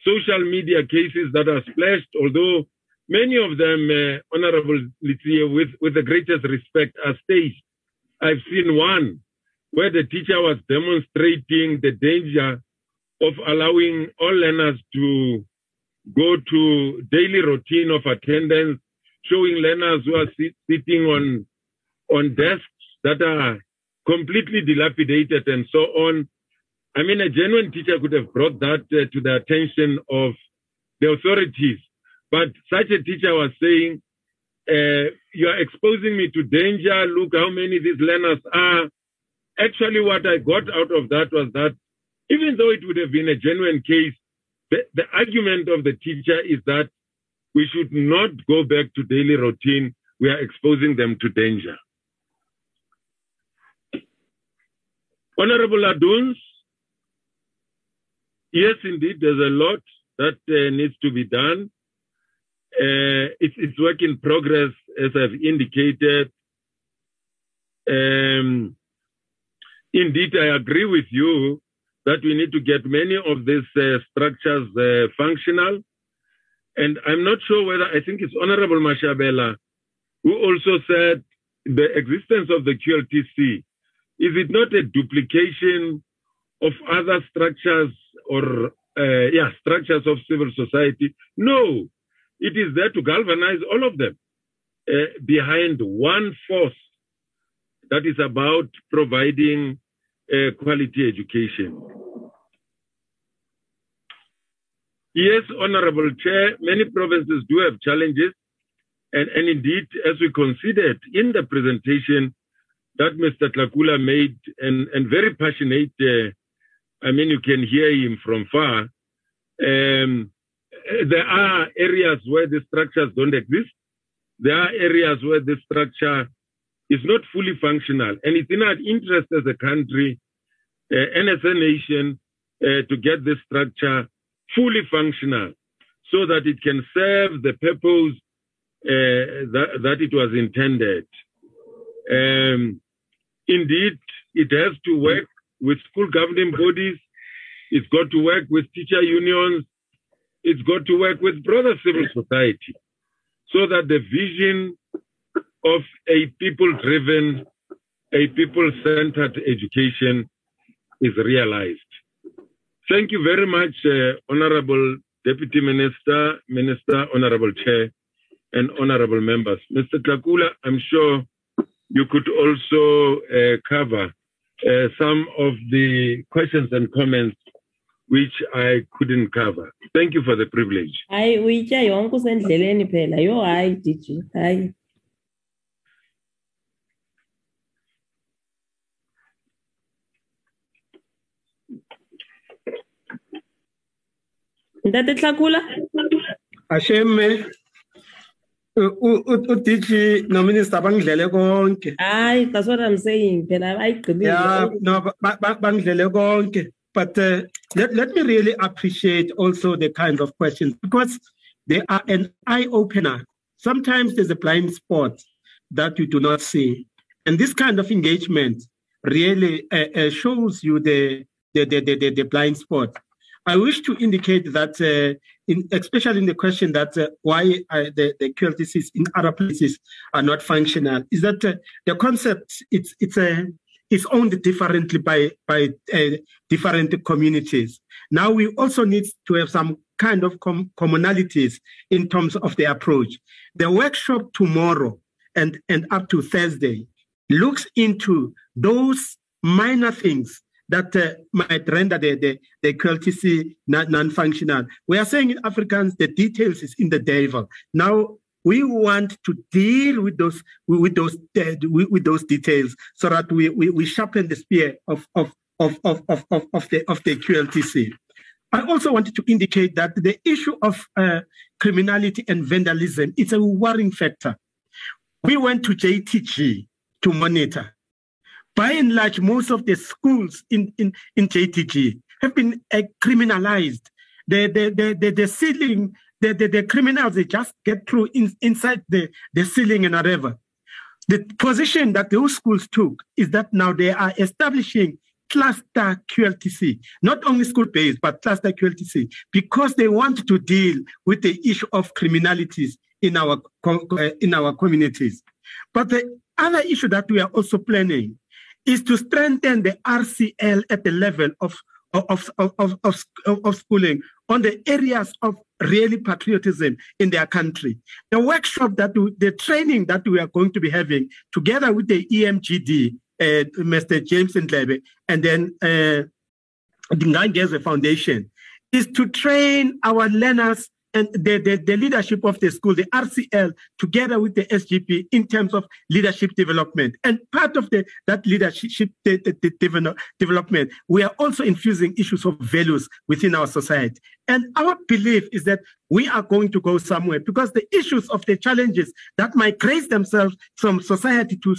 social media cases that are splashed, although Many of them, uh, Honorable Letsie, with, with the greatest respect, are staged. I've seen one where the teacher was demonstrating the danger of allowing all learners to go to daily routine of attendance, showing learners who are sit, sitting on on desks that are completely dilapidated and so on. I mean, a genuine teacher could have brought that uh, to the attention of the authorities but such a teacher was saying, uh, you are exposing me to danger. Look how many these learners are. Actually, what I got out of that was that even though it would have been a genuine case, the, the argument of the teacher is that we should not go back to daily routine. We are exposing them to danger. Honorable Aduns, yes, indeed, there's a lot that uh, needs to be done. Uh, it's, it's work in progress, as I've indicated. Um, indeed, I agree with you that we need to get many of these uh, structures uh, functional. And I'm not sure whether, I think it's Honorable Mashabela who also said the existence of the QLTC, is it not a duplication of other structures or, uh, yeah, structures of civil society? No, it is there to galvanize all of them uh, behind one force that is about providing uh, quality education. Yes, Honorable Chair, many provinces do have challenges. And, and indeed, as we considered in the presentation that Mr. Tlakula made, and, and very passionate, uh, I mean, you can hear him from far. Um, there are areas where the structures don't exist. There are areas where the structure is not fully functional. And it's in our interest as a country uh, and as a nation uh, to get this structure fully functional so that it can serve the purpose uh, that, that, it was intended. Um, indeed, it has to work with school governing bodies. It's got to work with teacher unions. It's got to work with broader civil society so that the vision of a people driven, a people centered education is realized. Thank you very much, uh, Honorable Deputy Minister, Minister, Honorable Chair, and Honorable members. Mr. Tlakula, I'm sure you could also uh, cover uh, some of the questions and comments which I couldn't cover. Thank you for the privilege. hayi uyitya yonke usendleleni phela yho hayi dj hayi ntate tlhakula asheme udj nominister bangidlele konke. Hayi that's what i'm saying. Phela yeah no ba- ba- bangidlele konke. But uh, let, let me really appreciate also the kinds of questions because they are an eye opener sometimes there's a blind spot that you do not see. And this kind of engagement really uh, uh, shows you the, the, the, the the blind spot I wish to indicate that, uh, in, especially in the question that uh, why uh, the, the QLTCs in other places are not functional, is that uh, the concept it's it's a is owned differently by by uh, different communities. Now we also need to have some kind of com- commonalities in terms of the approach. The workshop tomorrow and and up to Thursday looks into those minor things that uh, might render the, the, the QLTC non- non-functional. We are saying in Afrikaans, the details is in the devil. Now, we want to deal with those with those uh, with those details so that we, we, we sharpen the spear of of, of, of, of, of, of the of the QLTC. I also wanted to indicate that the issue of uh, criminality and vandalism is a worrying factor. We went to JTG to monitor by and large, most of the schools in, in, in JTG have been uh, criminalized. The, the, the, the, the ceiling, the, the, the criminals, they just get through in, inside the, the ceiling and whatever. The position that those schools took is that now they are establishing cluster QLTC, not only school based, but cluster QLTC, because they want to deal with the issue of criminalities in our, uh, in our communities. But the other issue that we are also planning is to strengthen the RCL at the level of of, of, of, of, of schooling on the areas of really patriotism in their country. The workshop that we, the training that we are going to be having together with the EMGD, uh, Mr. James Ndlebe, and then uh, the Ngangeze Foundation, is to train our learners and the, the, the leadership of the school, the RCL, together with the SGB in terms of leadership development. And part of the, that leadership de- de- de- develop- development, we are also infusing issues of values within our society. And our belief is that we are going to go somewhere because the issues of the challenges that might migrate themselves from society to,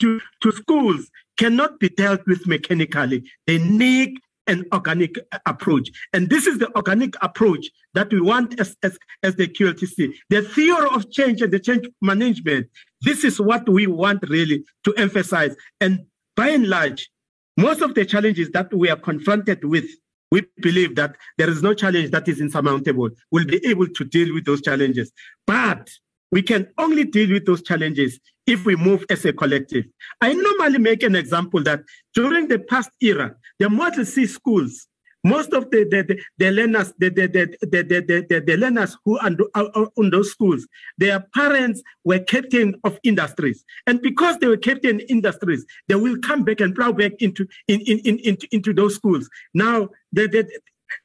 to, to schools cannot be dealt with mechanically. They need an organic approach. And this is the organic approach that we want as, as, as the QLTC. The theory of change and the change management, this is what we want really to emphasize. And by and large, most of the challenges that we are confronted with, we believe that there is no challenge that is insurmountable. We'll be able to deal with those challenges. But we can only deal with those challenges if we move as a collective. I normally make an example that during the past era, the Model C schools, most of the, the, the, the learners, the, the, the, the, the, the, the learners who are on those schools, their parents were captain of industries. And because they were captain industries, they will come back and plow back into, in, in, in, into, into those schools. Now, the, the,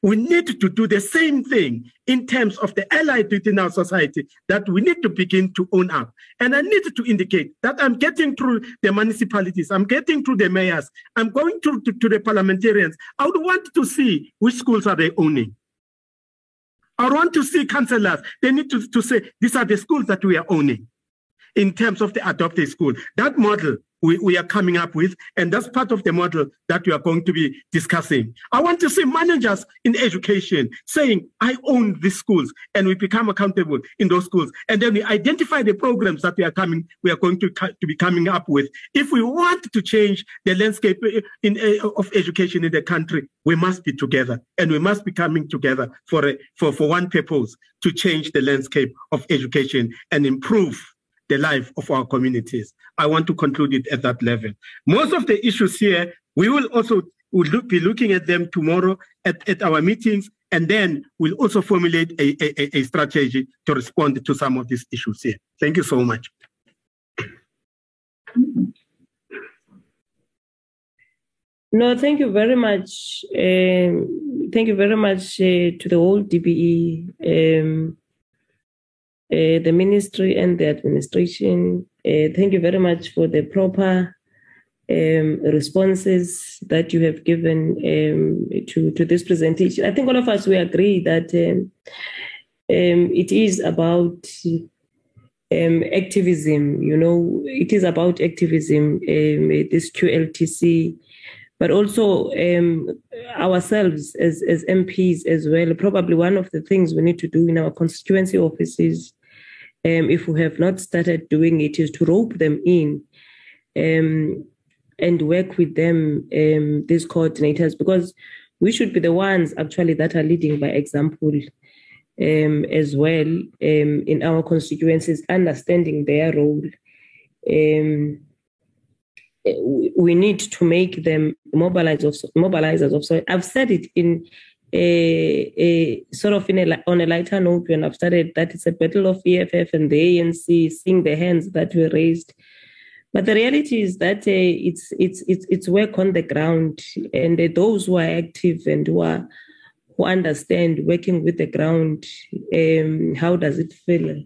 we need to do the same thing in terms of the allied within our society that we need to begin to own up. And I need to indicate that I'm getting through the municipalities, I'm getting through the mayors, I'm going through to, to the parliamentarians. I would want to see which schools are they owning. I want to see councillors. They need to, to say, these are the schools that we are owning. in terms of the adopted school. That model we, we are coming up with, and that's part of the model that we are going to be discussing. I want to see managers in education saying, I own these schools, and we become accountable in those schools. And then we identify the programs that we are coming, we are going to, to be coming up with. If we want to change the landscape eh, in, eh, of education in the country, we must be together, and we must be coming together for, a, for, for one purpose, to change the landscape of education and improve the life of our communities. I want to conclude it at that level. Most of the issues here, we will also look, be looking at them tomorrow at, at our meetings, and then we'll also formulate a, a, a strategy to respond to some of these issues here. Thank you so much. No, thank you very much. Um, thank you very much uh, to the whole DBE. Um, uh, the ministry and the administration. Uh, thank you very much for the proper um, responses that you have given um, to, to this presentation. I think all of us we agree that um, um it is about um, activism. You know, it is about activism. Um, this QLTC but also um, ourselves as, as MPs as well. Probably one of the things we need to do in our constituency offices um, if we have not started doing it, is to rope them in um, and work with them, um, these coordinators, because we should be the ones actually that are leading by example um, as well um, in our constituencies, understanding their role. Um, we need to make them mobilizers of mobilizers of so I've said it in a, sort of in a, on a lighter note when I've started that it's a battle of EFF and the ANC, seeing the hands that were raised. But the reality is that uh, it's it's it's it's work on the ground, and uh, those who are active and who are who understand working with the ground, um, how does it feel?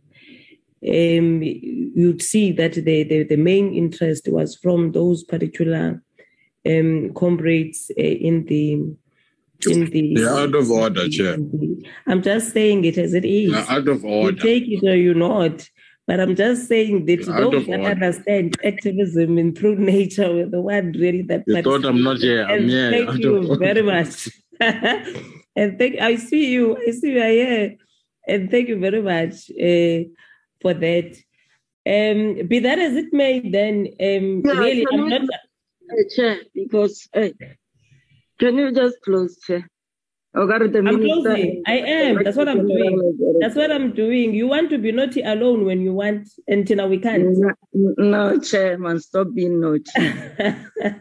Um, you'd see that the, the, the main interest was from those particular um, comrades uh, in the in the You're out of order, Chair. I'm just saying it as it is. You're out of order. You take it or you not. But I'm just saying that You're out those of that order. understand activism in true nature were the one really that You thought I'm not here. I'm And here. Thank out you of order. very much. and thank I see you. I see you are here. And thank you very much uh, for that. Um, be that as it may, then um, Yeah, really, I'm not. Chair, because uh, can you just close, Chair? I'm closing. I am. That's what I'm doing. That's what I'm doing. You want to be naughty alone when you want, and now we can't. No, no, Chairman, stop being naughty.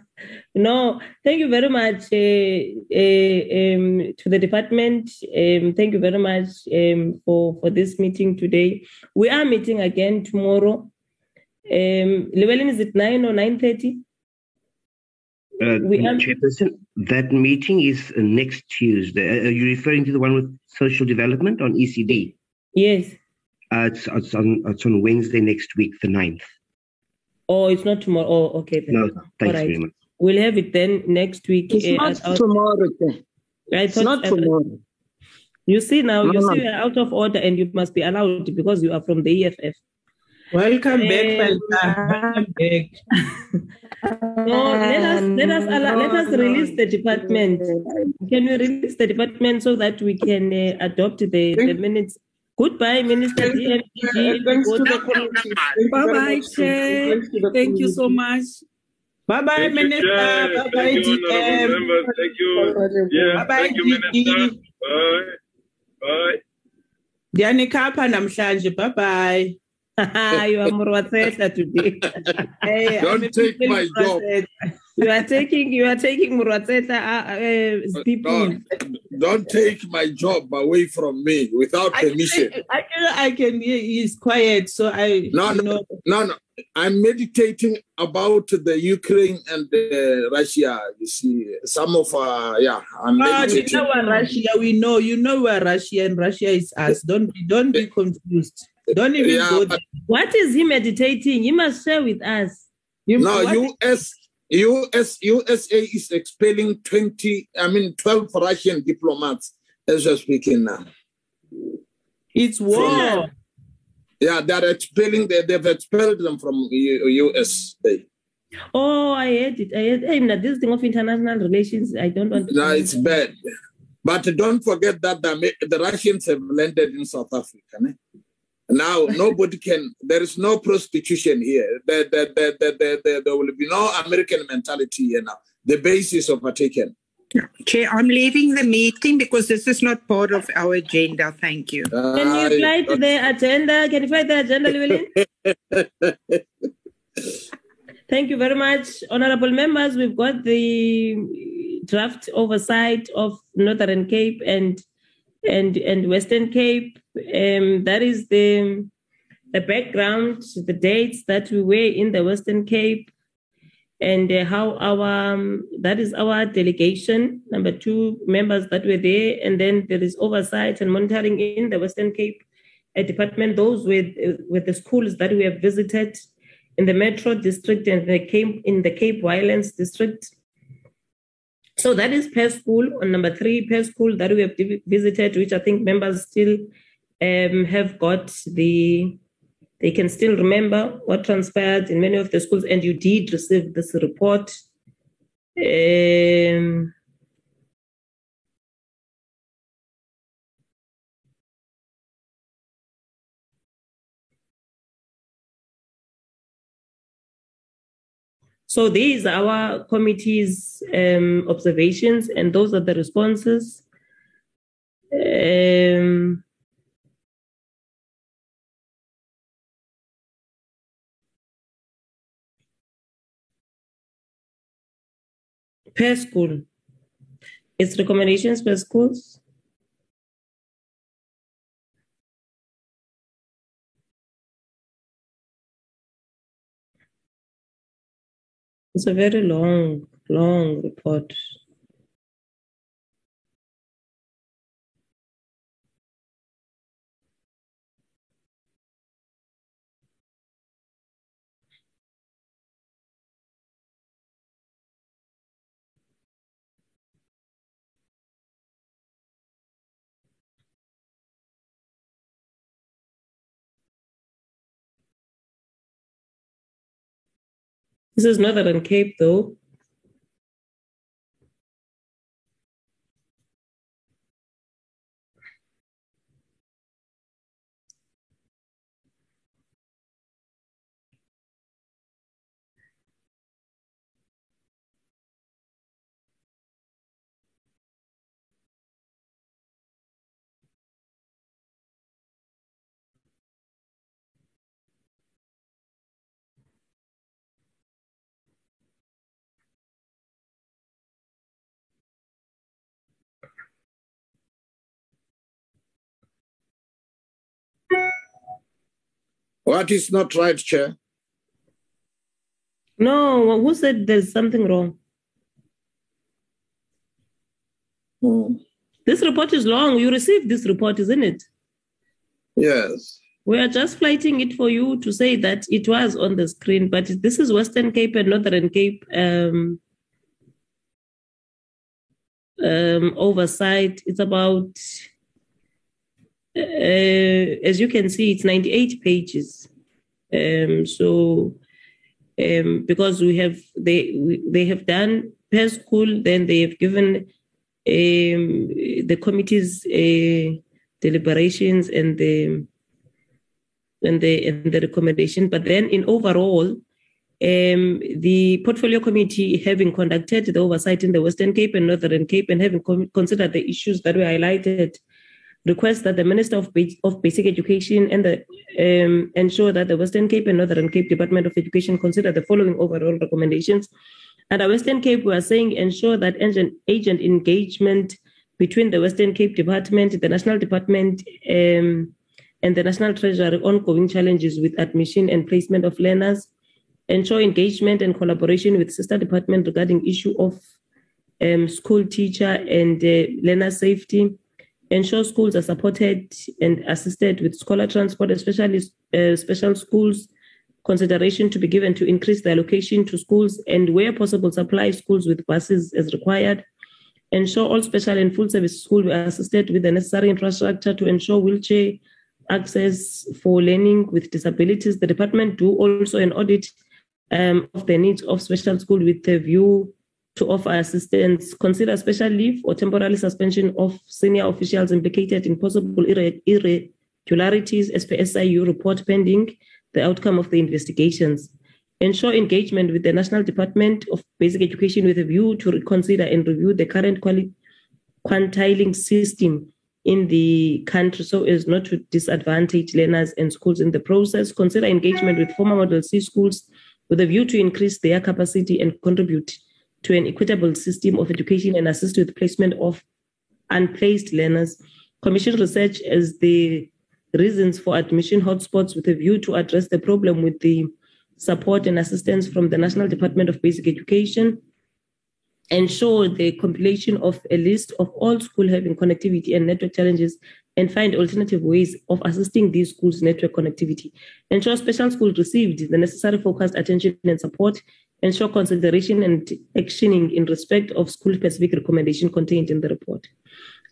no, thank you very much uh, uh, um, to the department. Um, thank you very much um, for, for this meeting today. We are meeting again tomorrow. Um, Llewellyn, is it 9 or 9.30? Uh, We are- Chairperson, that meeting is uh, next Tuesday. Uh, Are you referring to the one with social development on ECD? Yes. Uh, it's, it's, on, it's on Wednesday next week, the 9th. Oh, it's not tomorrow. Oh, okay. Then. No, thanks right. very much. We'll have it then next week. It's uh, not at our- tomorrow, Chair. I It's not I tomorrow. You see now, No, you no. see, you're out of order and you must be allowed because you are from the EFF. Welcome back, Welcome back. No, let us let us allow, let us release the department. Can we release the department so that we can uh, adopt the, the minutes? Goodbye, Minister DMG. Thanks to the committee. Thank you Bye bye. Chair. Thanks to the Thank you so much. Bye bye, Minister. Bye bye, Thank DM. members. Thank you. Yeah, Bye bye, Minister. Bye. Bye. Ndiyanikapha namhlanje. Bye bye. You are Moroatshehla today. Hey, Don't take my job. you are taking you are taking Moroatshehla uh, uh, people. Don't, don't take my job away from me without permission. I, I, I can hear he's quiet, so I no no, know. no no. I'm meditating about the Ukraine and uh, Russia. You see, some of uh, yeah, I'm God, you know Russia. We know you know we're Russia, and Russia is us. Don't be don't be confused. Don't even Yeah, go but- What is he meditating? He must share with us. You, No, US, US, USA is expelling 20, I mean, 12 Russian diplomats as we're speaking now. it's war. Yeah, they are expelling. They, they've expelled them from U- USA. Oh, I hate it. I heard hey, this thing of international relations. I don't want to. No, it's bad. But don't forget that the, the Russians have landed in South Africa. ne? Now nobody can. There is no prostitution here. There, there, there, there, there, there, there will be no American mentality here now. The base is overtaken. Chair, I'm leaving the meeting because this is not part of our agenda. Thank you. Can you fly to the agenda? Can you fly the agenda, Llewellyn? Thank you very much, honorable members. We've got the draft oversight of Northern Cape and and and Western Cape. Um, that is the the background, the dates that we were in the Western Cape, and uh, how our um, that is our delegation. Number two members that were there, and then there is oversight and monitoring in the Western Cape uh, department. Those with with the schools that we have visited in the Metro District and the Cape in the Cape Winelands District. So that is per school on number three per school that we have visited, which I think members still um, have got the. They can still remember what transpired in many of the schools, and you did receive this report. Um, So these are our committee's um, observations, and those are the responses. Um, per school, its recommendations per schools. It's a very long, long report. This is Northern Cape, though. What is not right, Chair? No, who said there's something wrong? This report is long. You received this report, isn't it? Yes. We are just flighting it for you to say that it was on the screen, but this is Western Cape and Northern Cape um, um, oversight. It's about, uh, as you can see, it's 98 pages. Um, so, um, because we have they we, they have done per school, then they have given um, the committee's uh, deliberations and the and the and the recommendation. But then in overall, um, the portfolio committee having conducted the oversight in the Western Cape and Northern Cape and having com- considered the issues that were highlighted, request that the Minister of, of Basic Education and the um, ensure that the Western Cape and Northern Cape Department of Education consider the following overall recommendations. At the Western Cape, we are saying ensure that agent, agent engagement between the Western Cape Department, the National Department, um, and the National Treasury ongoing challenges with admission and placement of learners, ensure engagement and collaboration with sister department regarding issue of um, school teacher and uh, learner safety, ensure schools are supported and assisted with scholar transport, especially uh, special schools, consideration to be given to increase the allocation to schools and where possible supply schools with buses as required, ensure all special and full service schools are assisted with the necessary infrastructure to ensure wheelchair access for learning with disabilities. The department do also an audit um, of the needs of special school with a view to offer assistance, consider special leave or temporary suspension of senior officials implicated in possible irre- irregularities as per SIU report pending the outcome of the investigations. Ensure engagement with the National Department of Basic Education with a view to reconsider and review the current quali- quintiling system in the country so as not to disadvantage learners and schools in the process. Consider engagement with former Model C schools with a view to increase their capacity and contribute to an equitable system of education and assist with placement of unplaced learners. Commission research as the reasons for admission hotspots with a view to address the problem with the support and assistance from the National Department of Basic Education. Ensure the compilation of a list of all schools having connectivity and network challenges and find alternative ways of assisting these schools' network connectivity. Ensure special schools received the necessary focused attention and support. Ensure consideration and actioning in respect of school-specific recommendation contained in the report.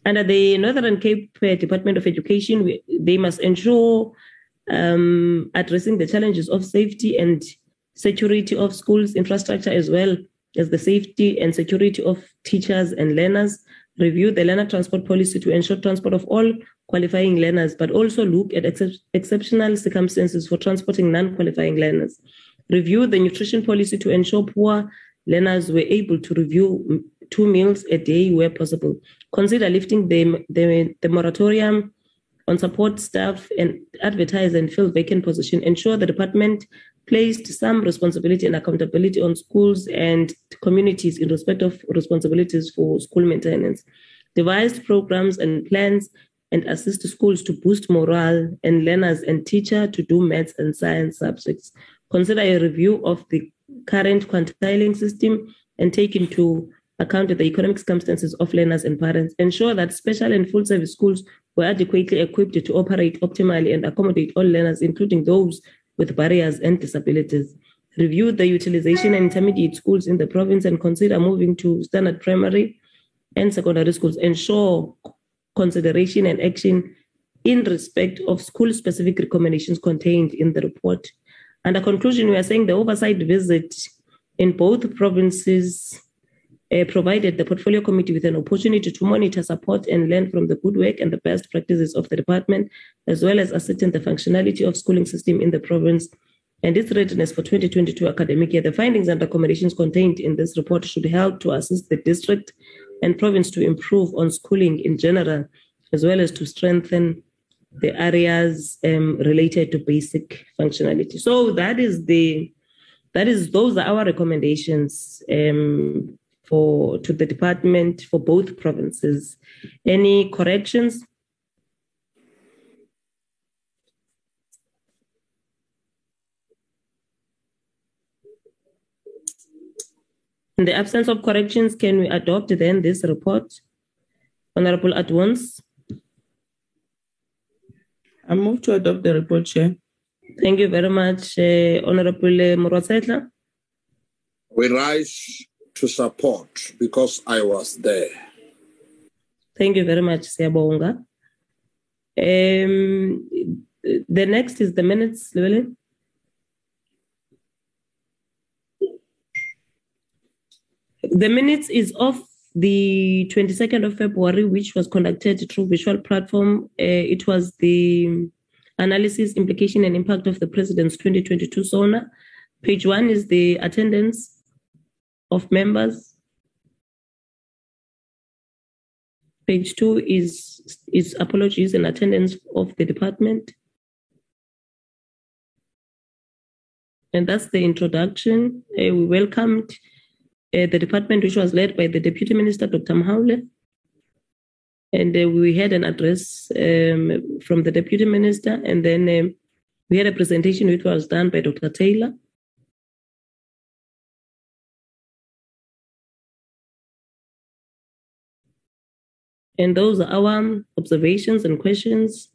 Under the Northern Cape Department of Education, we, they must ensure um, addressing the challenges of safety and security of schools infrastructure as well as the safety and security of teachers and learners review the learner transport policy to ensure transport of all qualifying learners, but also look at excep- exceptional circumstances for transporting non qualifying learners. Review the nutrition policy to ensure poor learners were able to review two meals a day where possible. Consider lifting the, the, the moratorium on support staff and advertise and fill vacant position. Ensure the department placed some responsibility and accountability on schools and communities in respect of responsibilities for school maintenance. Devised programs and plans and assist schools to boost morale and learners and teacher to do maths and science subjects. Consider a review of the current quintiling system and take into account the economic circumstances of learners and parents. Ensure that special and full service schools were adequately equipped to operate optimally and accommodate all learners, including those with barriers and disabilities. Review the utilization and intermediate schools in the province and consider moving to standard primary and secondary schools. Ensure consideration and action in respect of school specific recommendations contained in the report. Under conclusion, we are saying the oversight visit in both provinces uh, provided the portfolio committee with an opportunity to monitor, support, and learn from the good work and the best practices of the department, as well as ascertain the functionality of schooling system in the province and its readiness for 2022 academic year. The findings and recommendations contained in this report should help to assist the district and province to improve on schooling in general, as well as to strengthen the areas um, related to basic functionality. So that is the that is those are our recommendations um, for to the department for both provinces. Any corrections? In the absence of corrections, can we adopt then this report? Honorable at once. I move to adopt the report, Chair. Thank you very much, uh, Honorable Moroatshehla. We rise to support because I was there. Thank you very much, Siabonga. Um, the next is the minutes, Llewellyn. The minutes is of the 22nd of February, which was conducted through visual platform. Uh, it was the analysis, implication, and impact of the President's 2022 SONA. Page one is the attendance of members. Page two is, is apologies and attendance of the department. And that's the introduction. Uh, we welcomed uh, the department, which was led by the Deputy Minister, Dr. Mhaule. And uh, we had an address um, from the Deputy Minister, and then um, we had a presentation which was done by Dr. Taylor. And those are our observations and questions.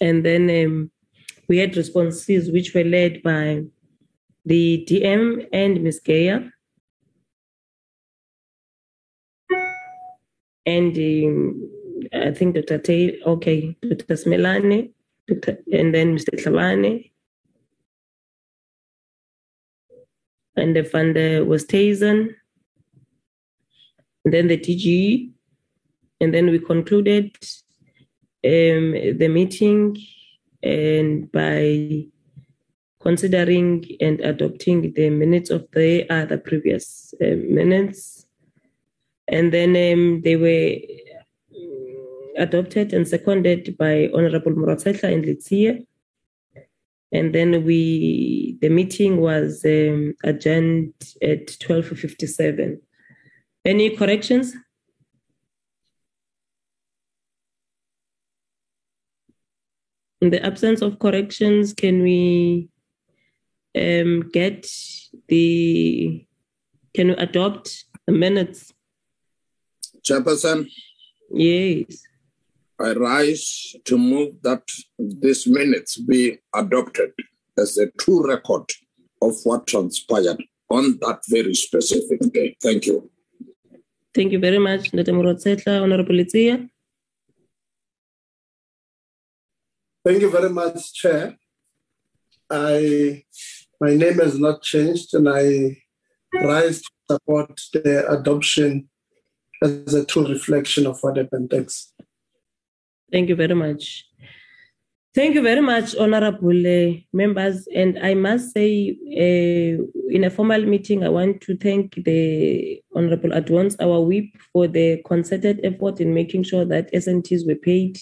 And then um, we had responses which were led by the DM and Ms. Gaya. And um, I think Dr. Tay, okay, Dr. Smelane, Dr. and then Mr. Tlavane. And the funder was Tazen. And then the DG. And then we concluded um, the meeting and by considering and adopting the minutes of the other previous uh, minutes. And then um, they were mm, adopted and seconded by Honorable Moroatshehla and Letsie. And then we, the meeting was um, adjourned at 12.57. Any corrections? In the absence of corrections, can we um, get the, can we adopt the minutes? Chairperson, Yes. I rise to move that these minutes be adopted as a true record of what transpired on that very specific day. Thank you. Thank you very much, Moroatshehla, Honorable Letsie. Thank you very much, Chair. I, my name has not changed and I rise to support the adoption as a true reflection of what happened. Thanks. Thank you very much. Thank you very much, honorable uh, members. And I must say, uh, in a formal meeting, I want to thank the Honorable Adoons, our whip, for the concerted effort in making sure that SNTs were paid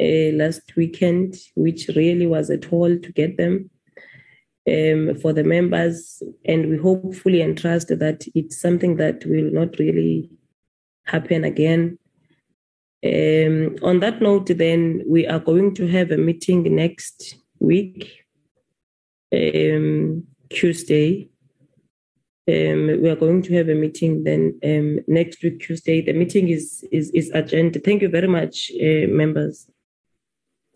uh, last weekend, which really was a toll to get them um, for the members. And we hopefully and trust that it's something that will not really happen again. Um, on that note, then we are going to have a meeting next week, um, Tuesday. Um, we are going to have a meeting then um, next week, Tuesday. The meeting is is is agenda. Thank you very much, uh, members.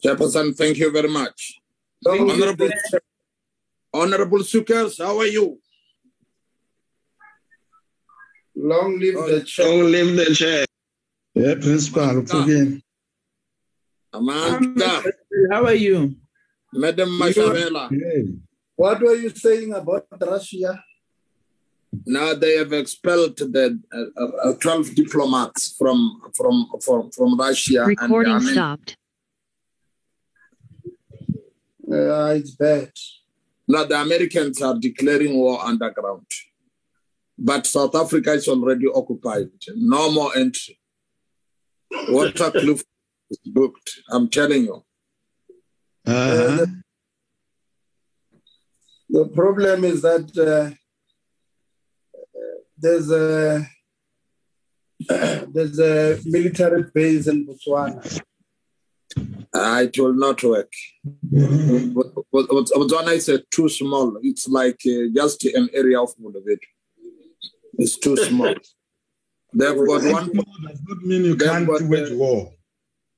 Chairperson, thank you very much. Honorable, Honorable Sukers, how are you? Long live the chair. Long live the chair. Yeah, Principal. Forgive. Amanda, How are you? Madam Mashavela. What were you saying about Russia? Now they have expelled the uh, uh, 12 diplomats from from from, from Russia. Recording and, I mean, stopped. Uh, it's bad. Now the Americans are declaring war underground. But South Africa is already occupied. No more entry. Waterkloof is booked. I'm telling you. Uh-huh. The problem is that uh, there's a there's a military base in Botswana. Uh, it will not work. But- but- but Botswana is uh, too small. It's like uh, just an area of Bulawayo. It's too small. They've got one. Does not mean you They've can't got, wage uh, war.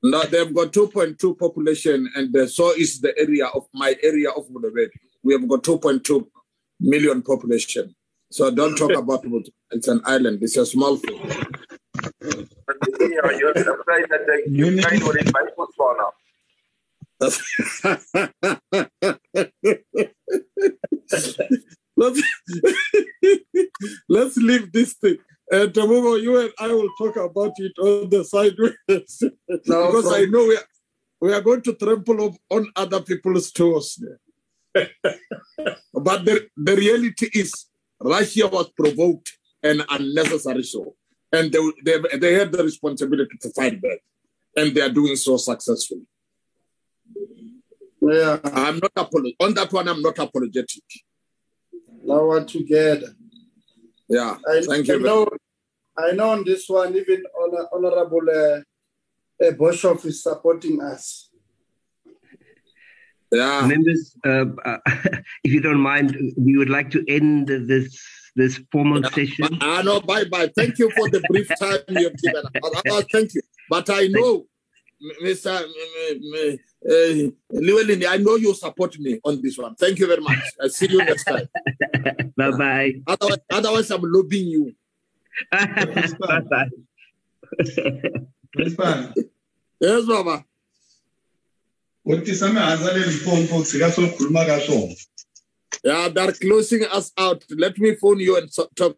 No, they've got 2.2 population, and uh, so is the area of my area of Bulawayo. We have got 2.2 million population. So don't talk about it. It's an island. It's a small thing. Let's, let's leave this thing. Uh, Tamugo, you and I will talk about it on the sideways No because I know we are, we are going to trample on- on other people's toes. but the, the reality is, Russia was provoked and unnecessary so. And they, they, they had the responsibility to fight back. And they are doing so successfully. Yeah, I'm not apolo- on that one. I'm not apologetic. now we're together. Yeah, I, thank I you. very know, I know on this one, even Honor, Honorable uh, uh, Boshoff is supporting us. Yeah. Members, uh, uh, if you don't mind, we would like to end this this formal session. Ah, no, bye bye. Thank you for the brief time you have given us. Uh, thank you. But I know Mr. M- M- uh, Llewellyn, I know you support me on this one. Thank you very much. I'll see you next time. bye bye. Otherwise, otherwise I'm lobbying you. bye bye. Yes, Baba. utisa mihandzu le Limpopo tshika swo khuluma ka swona. Yeah, they're closing us out. Let me phone you and talk